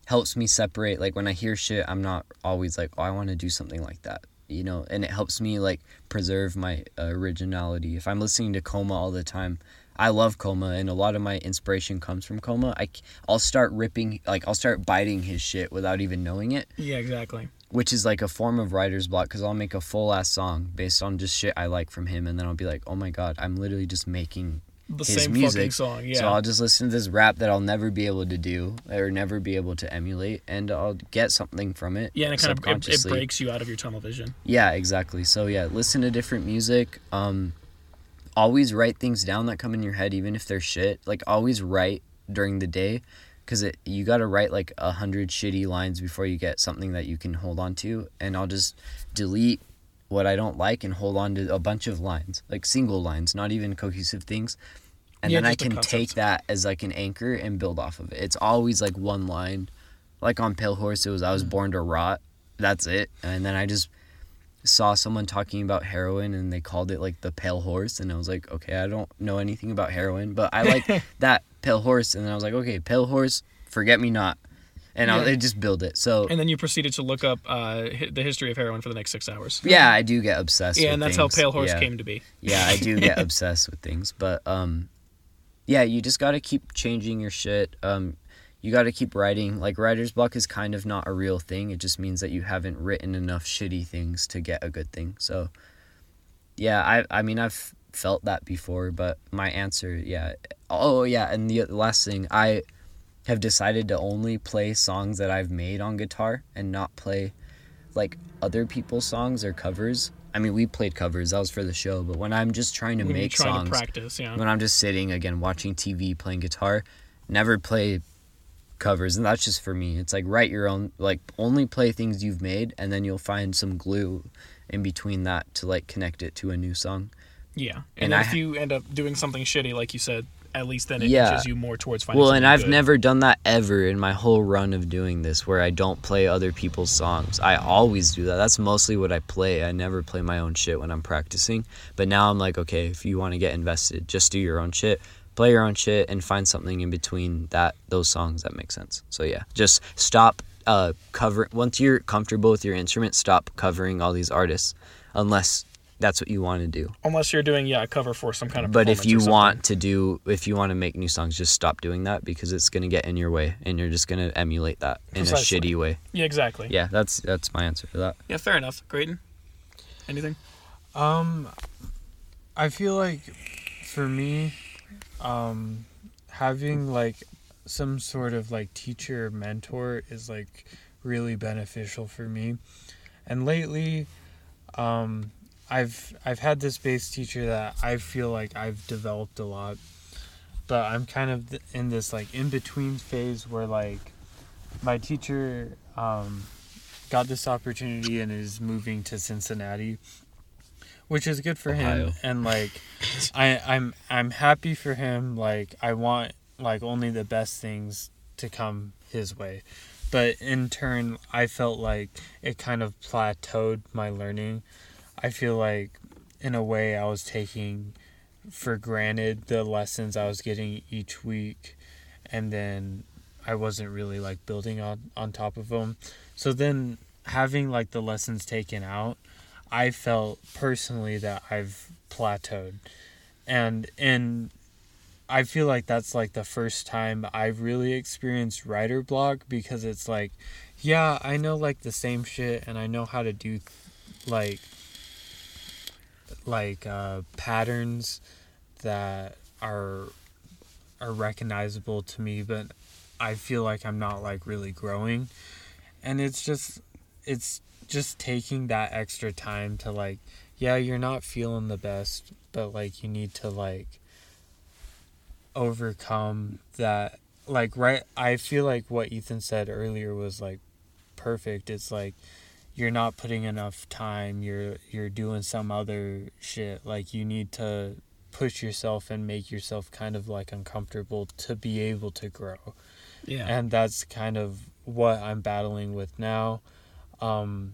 Speaker 3: helps me separate. Like when I hear shit, I'm not always like, oh, I want to do something like that. You know, and it helps me like preserve my uh, originality. If I'm listening to Coma all the time, I love Coma, and a lot of my inspiration comes from Coma. I, I'll start ripping, like I'll start biting his shit without even knowing it
Speaker 1: Yeah, exactly.
Speaker 3: which is like a form of writer's block because I'll make a full ass song based on just shit I like from him, and then I'll be like, oh my god, I'm literally just making
Speaker 1: The
Speaker 3: his
Speaker 1: same
Speaker 3: music.
Speaker 1: fucking song. Yeah.
Speaker 3: So I'll just listen to this rap that I'll never be able to do or never be able to emulate, and I'll get something from it.
Speaker 1: yeah, and it kind of it, it breaks you out of your tunnel vision.
Speaker 3: Yeah, exactly. So yeah, listen to different music. Um, always write things down that come in your head, even if they're shit. Like always write during the day, because it you got to write like a hundred shitty lines before you get something that you can hold on to. And I'll just delete what I don't like and hold on to a bunch of lines, like single lines, not even cohesive things. And
Speaker 1: Yeah,
Speaker 3: then I can
Speaker 1: concept.
Speaker 3: take that as like an anchor and build off of it. It's always like one line. Like on Pale Horse, it was I
Speaker 1: Mm.
Speaker 3: was born to rot. That's it. And then I just saw someone talking about heroin and they called it like the pale horse and I was like, okay, I don't know anything about heroin, but I like that pale horse and then I was like, okay, pale horse, forget me not. And I'll
Speaker 1: Yeah.
Speaker 3: I just build it. So
Speaker 1: And then you proceeded to look up uh, hi- the history of heroin for the next six hours.
Speaker 3: yeah, I do get obsessed
Speaker 1: Yeah, and that's
Speaker 3: things.
Speaker 1: how Pale Horse
Speaker 3: yeah.
Speaker 1: came to be.
Speaker 3: Yeah, I do get obsessed with things, but um yeah, you just got to keep changing your shit. Um you got to keep writing. Like writer's block is kind of not a real thing. It just means that you haven't written enough shitty things to get a good thing. So yeah, I I mean I've felt that before, but my answer, yeah. Oh, oh yeah, and the last thing, I have decided to only play songs that I've made on guitar and not play like other people's songs or covers. I mean, we played covers. That was for the show, but when I'm just trying to
Speaker 1: When
Speaker 3: make
Speaker 1: trying
Speaker 3: songs,
Speaker 1: to practice, yeah.
Speaker 3: when I'm just sitting again watching TV, playing guitar, never play covers, and that's just for me. It's like write your own, like only play things you've made, and then you'll find some glue in between that to like connect it to a new song.
Speaker 1: Yeah,
Speaker 3: And
Speaker 1: and, if
Speaker 3: ha-
Speaker 1: you end up doing something shitty, like you said, at least then it
Speaker 3: Yeah.
Speaker 1: inches you more towards finding.
Speaker 3: Well, and I've
Speaker 1: good.
Speaker 3: never done that ever in my whole run of doing this where I don't play other people's songs. I always do that. That's mostly what I play. I never play my own shit when I'm practicing. But now I'm like, okay, if you want to get invested, just do your own shit. Play your own shit and find something in between that those songs that make sense. So yeah, just stop uh cover once you're comfortable with your instrument, stop covering all these artists unless that's what you want to do.
Speaker 1: Unless you're doing yeah a cover for some kind of.
Speaker 3: But if you want to do if you want to make new songs, just stop doing that because it's gonna get in your way and you're just gonna emulate that in
Speaker 1: Precisely.
Speaker 3: a shitty way.
Speaker 1: yeah, exactly.
Speaker 3: Yeah, that's that's my answer to that.
Speaker 1: Yeah, fair enough. Creighton, anything?
Speaker 2: Um, I feel like for me, um, having like some sort of like teacher mentor is like really beneficial for me. And lately, um, I've I've had this bass teacher that I feel like I've developed a lot, but I'm kind of in this like in between phase where like my teacher um, got this opportunity and is moving to Cincinnati which is good for
Speaker 3: Ohio.
Speaker 2: him and like I I'm I'm happy for him like I want like only the best things to come his way. But in turn I felt like it kind of plateaued my learning. I feel like in a way I was taking for granted the lessons I was getting each week and then I wasn't really like building on on top of them so then having like the lessons taken out I felt personally that I've plateaued. And and I feel like that's like the first time I've really experienced writer block because it's like yeah, I know like the same shit and I know how to do like like uh patterns that are are recognizable to me but I feel like I'm not like really growing and it's just it's just taking that extra time to like yeah you're not feeling the best but like you need to like overcome that like right i feel like what ethan said earlier was like perfect it's like you're not putting enough time you're you're doing some other shit like you need to push yourself and make yourself kind of like uncomfortable to be able to grow
Speaker 1: Yeah.
Speaker 2: and that's kind of what I'm battling with now. Um,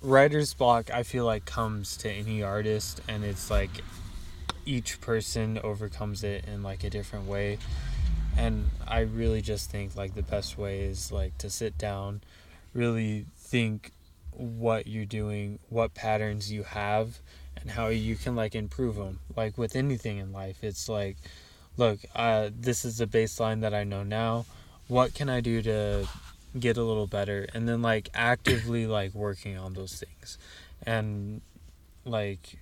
Speaker 2: writer's block, I feel like, comes to any artist, and it's like each person overcomes it in like a different way. And I really just think like the best way is like to sit down, really think what you're doing, what patterns you have, and how you can like improve them. Like with anything in life, it's like, look, uh, this is the baseline that I know now. What can I do to get a little better? And then like actively like working on those things, and like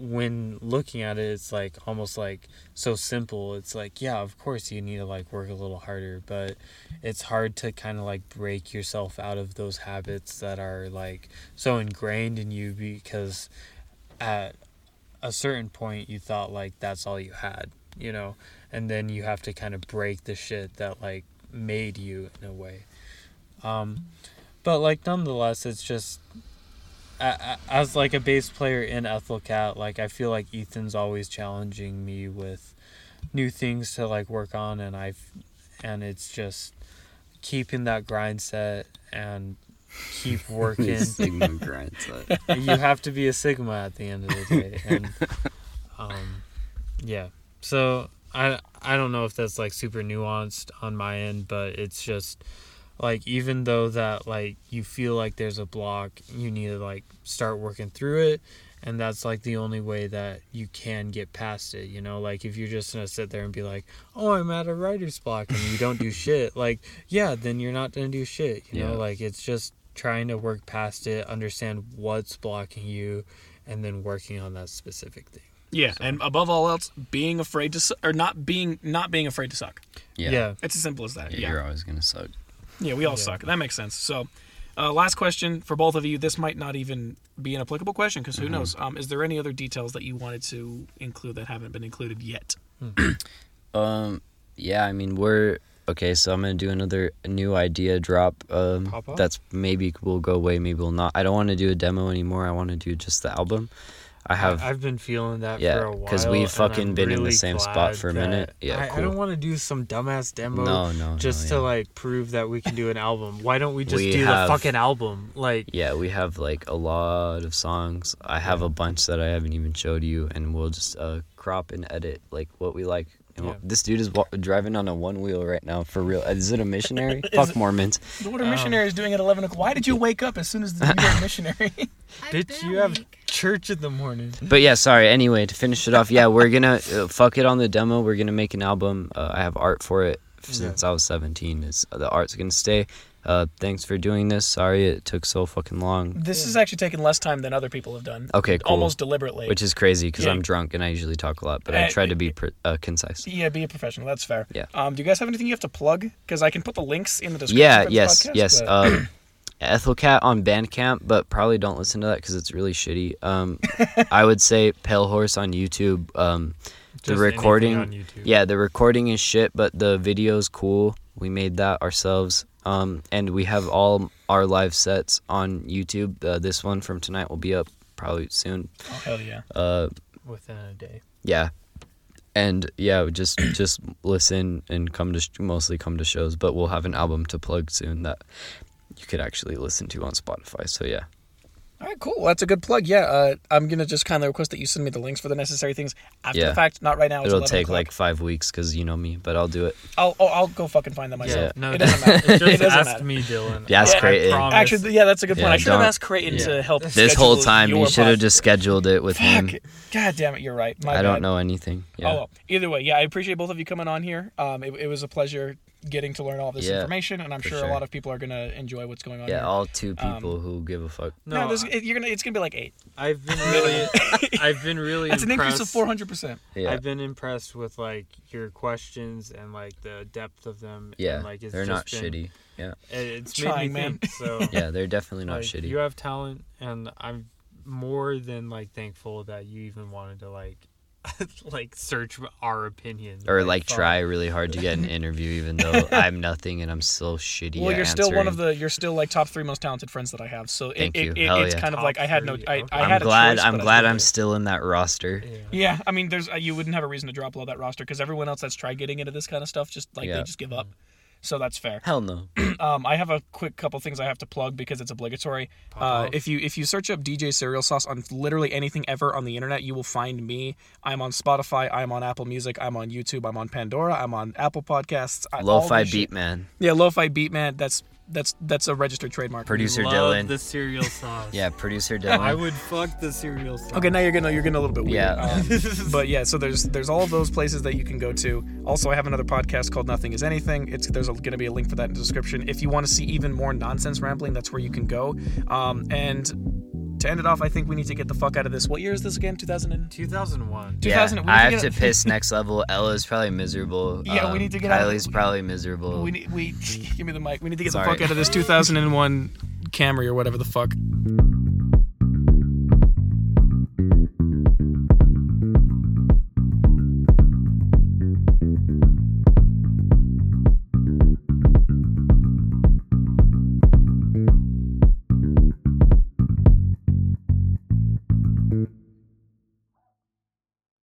Speaker 2: when looking at it, it's like almost like so simple. It's like, yeah, of course you need to like work a little harder, but it's hard to kind of like break yourself out of those habits that are like so ingrained in you because at a certain point you thought like that's all you had, you know, and then you have to kind of break the shit that like made you in a way. Um, but like nonetheless, it's just as like a bass player in Ethyl Cat, like I feel like Ethan's always challenging me with new things to like work on, and I've and it's just keeping that grind set and keep working.
Speaker 3: Sigma grind set.
Speaker 2: you have to be a sigma at the end of the day, and um, yeah. So I I don't know if that's like super nuanced on my end, but it's just like even though that like you feel like there's a block you need to like start working through it and that's like the only way that you can get past it you know like if you're just gonna sit there and be like oh i'm at a writer's block and you don't do shit like yeah then you're not gonna do shit you know like it's just trying to work past it understand what's blocking you and then working on that specific thing
Speaker 1: Yeah, and above all else, being afraid to su- or not being not being afraid to suck.
Speaker 3: Yeah.
Speaker 2: yeah,
Speaker 1: It's as simple as that.
Speaker 3: Yeah,
Speaker 1: Yeah,
Speaker 3: You're always gonna suck.
Speaker 1: Yeah, we all
Speaker 2: Yeah.
Speaker 1: suck. That makes sense. So, uh, last question for both of you. This might not even be an applicable question because who knows? Um, is there any other details that you wanted to include that haven't been included yet?
Speaker 3: Um, yeah, I mean we're okay. So I'm gonna do another new idea drop. Um, that's maybe will go away, maybe will not. I don't want to do a demo anymore. I want to do just the album. I have.
Speaker 2: I've been feeling that
Speaker 3: Yeah,
Speaker 2: for a while.
Speaker 3: 'cause we've fucking been in the same spot for a minute. Yeah,
Speaker 2: I, I don't want to do some dumbass demo
Speaker 3: no, no,
Speaker 2: just
Speaker 3: no,
Speaker 2: to
Speaker 3: yeah.
Speaker 2: like prove that we can do an album. Why don't we just
Speaker 3: We
Speaker 2: do
Speaker 3: have-
Speaker 2: the fucking album? Like,
Speaker 3: Yeah, we have like a lot of songs. I have a bunch that I haven't even showed you, and we'll just uh, crop and edit like what we like. And
Speaker 2: Yeah.
Speaker 3: This dude is wa- driving on a one wheel right now for real. Is it a missionary?
Speaker 1: Is
Speaker 3: Fuck
Speaker 1: it-
Speaker 3: Mormons.
Speaker 1: What are missionaries doing at 11 o'clock? Why did you wake up as soon as the New York missionary?
Speaker 4: I've
Speaker 2: bitch, you have church in the morning.
Speaker 3: But yeah, sorry. Anyway, to finish it off, yeah, we're gonna uh, fuck it on the demo. We're gonna make an album. Uh, I have art for it since I was 17. It's the art's gonna stay. Uh, thanks for doing this. Sorry it took so fucking long.
Speaker 1: this is actually taking less time than other people have done.
Speaker 3: Okay, cool.
Speaker 1: Almost deliberately.
Speaker 3: Which is crazy because
Speaker 1: Yeah.
Speaker 3: I'm drunk and I usually talk a lot, but I
Speaker 1: Uh,
Speaker 3: try to be pr- uh, concise.
Speaker 1: yeah, be a professional. That's fair.
Speaker 3: Yeah.
Speaker 1: Um, do you guys have anything you have to plug? Because I can put the links in the description.
Speaker 3: Yeah,
Speaker 1: for
Speaker 3: yes,
Speaker 1: podcast,
Speaker 3: yes.
Speaker 1: but-
Speaker 3: Um, Ethylcat on Bandcamp, but probably don't listen to that because it's really shitty. Um, I would say Pale Horse on YouTube. Um, the recording,
Speaker 2: on YouTube.
Speaker 3: yeah, the recording is shit, but the video's cool. We made that ourselves. Um, and we have all our live sets on YouTube. Uh, this one from tonight will be up probably soon.
Speaker 1: oh, hell yeah.
Speaker 3: Uh,
Speaker 2: within a day.
Speaker 3: yeah and yeah just just listen and come to sh- mostly come to shows but we'll have an album to plug soon that you could actually listen to on spotify so yeah
Speaker 1: All right, cool. Well, that's a good plug. Yeah, uh, I'm gonna just kind of request that you send me the links for the necessary things after
Speaker 3: Yeah.
Speaker 1: the fact. Not right now. It's
Speaker 3: it'll take
Speaker 1: o'clock.
Speaker 3: like five weeks because you know me but i'll do it
Speaker 1: I'll oh, I'll go fucking find them myself.
Speaker 3: Yeah.
Speaker 2: No,
Speaker 1: It doesn't matter.
Speaker 2: Just
Speaker 1: it doesn't
Speaker 2: ask
Speaker 1: matter.
Speaker 2: me, Dylan.
Speaker 3: Yeah, ask Creighton.
Speaker 1: Actually, yeah, that's a good point.
Speaker 3: Yeah,
Speaker 1: I should have asked Creighton
Speaker 2: yeah.
Speaker 1: to help.
Speaker 3: this whole time you should have just scheduled it with him
Speaker 1: God damn it, you're right. My
Speaker 3: i don't know anything yeah
Speaker 1: Oh, well. either way, yeah, I appreciate both of you coming on here. Um, it, it was a pleasure getting to learn all this
Speaker 3: Yeah,
Speaker 1: information, and I'm
Speaker 3: for
Speaker 1: sure, a lot of people are gonna enjoy what's going on.
Speaker 3: yeah
Speaker 1: here.
Speaker 3: all two
Speaker 1: Um,
Speaker 3: people who give a fuck
Speaker 1: No,
Speaker 2: No,
Speaker 1: there's, it, you're gonna. It's gonna be like eight.
Speaker 2: I've been really, I've been really.
Speaker 1: That's an increase of 400. percent
Speaker 3: yeah
Speaker 2: I've been impressed with like your questions and like the depth of them.
Speaker 3: yeah
Speaker 2: and, like it's
Speaker 3: they're not
Speaker 2: just been-
Speaker 3: shitty yeah
Speaker 2: it- It's
Speaker 1: Trying,
Speaker 2: made me
Speaker 1: man.
Speaker 2: think. So
Speaker 3: yeah they're definitely not
Speaker 2: like,
Speaker 3: shitty
Speaker 2: You have talent, and I'm more than like thankful that you even wanted to like, like search our opinion
Speaker 3: or like
Speaker 2: fuck.
Speaker 3: try really hard to get an interview even though i'm nothing and i'm so shitty
Speaker 1: Well,
Speaker 3: at
Speaker 1: you're still one of the. You're still like top three most talented friends that I have. So it,
Speaker 3: Thank you.
Speaker 1: it-
Speaker 3: Hell
Speaker 1: it's
Speaker 3: yeah.
Speaker 1: kind of like I had no. I,
Speaker 2: okay.
Speaker 1: I
Speaker 3: I'm
Speaker 1: had a
Speaker 3: glad.
Speaker 1: choice,
Speaker 3: I'm glad I'm still in that roster.
Speaker 2: Yeah.
Speaker 1: Yeah, I mean, there's uh, you wouldn't have a reason to drop below that roster because everyone else that's tried getting into this kind of stuff just like
Speaker 3: Yeah.
Speaker 1: they just give up. So that's fair.
Speaker 3: Hell no.
Speaker 1: Um, I have a quick couple things I have to plug because it's obligatory. Uh, if you if you search up DJ Cereal Sauce on literally anything ever on the internet, you will find me. I'm on Spotify. I'm on Apple Music. I'm on YouTube. I'm on Pandora. I'm on Apple Podcasts. I-
Speaker 3: Lo-fi beat
Speaker 1: shit.
Speaker 3: man.
Speaker 1: Yeah, Lo-Fi Beat Man. That's that's that's a registered trademark.
Speaker 3: Producer
Speaker 2: Love
Speaker 3: Dylan.
Speaker 2: the cereal sauce.
Speaker 3: Yeah, producer Dylan.
Speaker 2: I would fuck the cereal sauce.
Speaker 1: Okay, now you're gonna you're getting a little bit weird.
Speaker 3: Yeah.
Speaker 1: Um, but yeah, so there's there's all of those places that you can go to. Also, I have another podcast called Nothing Is Anything. It's there's going to be a link for that in the description. If you want to see even more nonsense rambling, that's where you can go. Um, and to end it off, I think we need to get the fuck out of this. What year is this again? 2000 and
Speaker 2: 2001.
Speaker 3: Yeah,
Speaker 1: 2000 we need
Speaker 3: I have to
Speaker 1: get-
Speaker 3: piss next level. Ella's probably miserable.
Speaker 1: Yeah, we
Speaker 3: Um,
Speaker 1: need to get out
Speaker 3: Kylie's probably miserable.
Speaker 1: We need we give me the mic. We need to get
Speaker 3: Sorry.
Speaker 1: the fuck out of this 2001 Camry or whatever the fuck.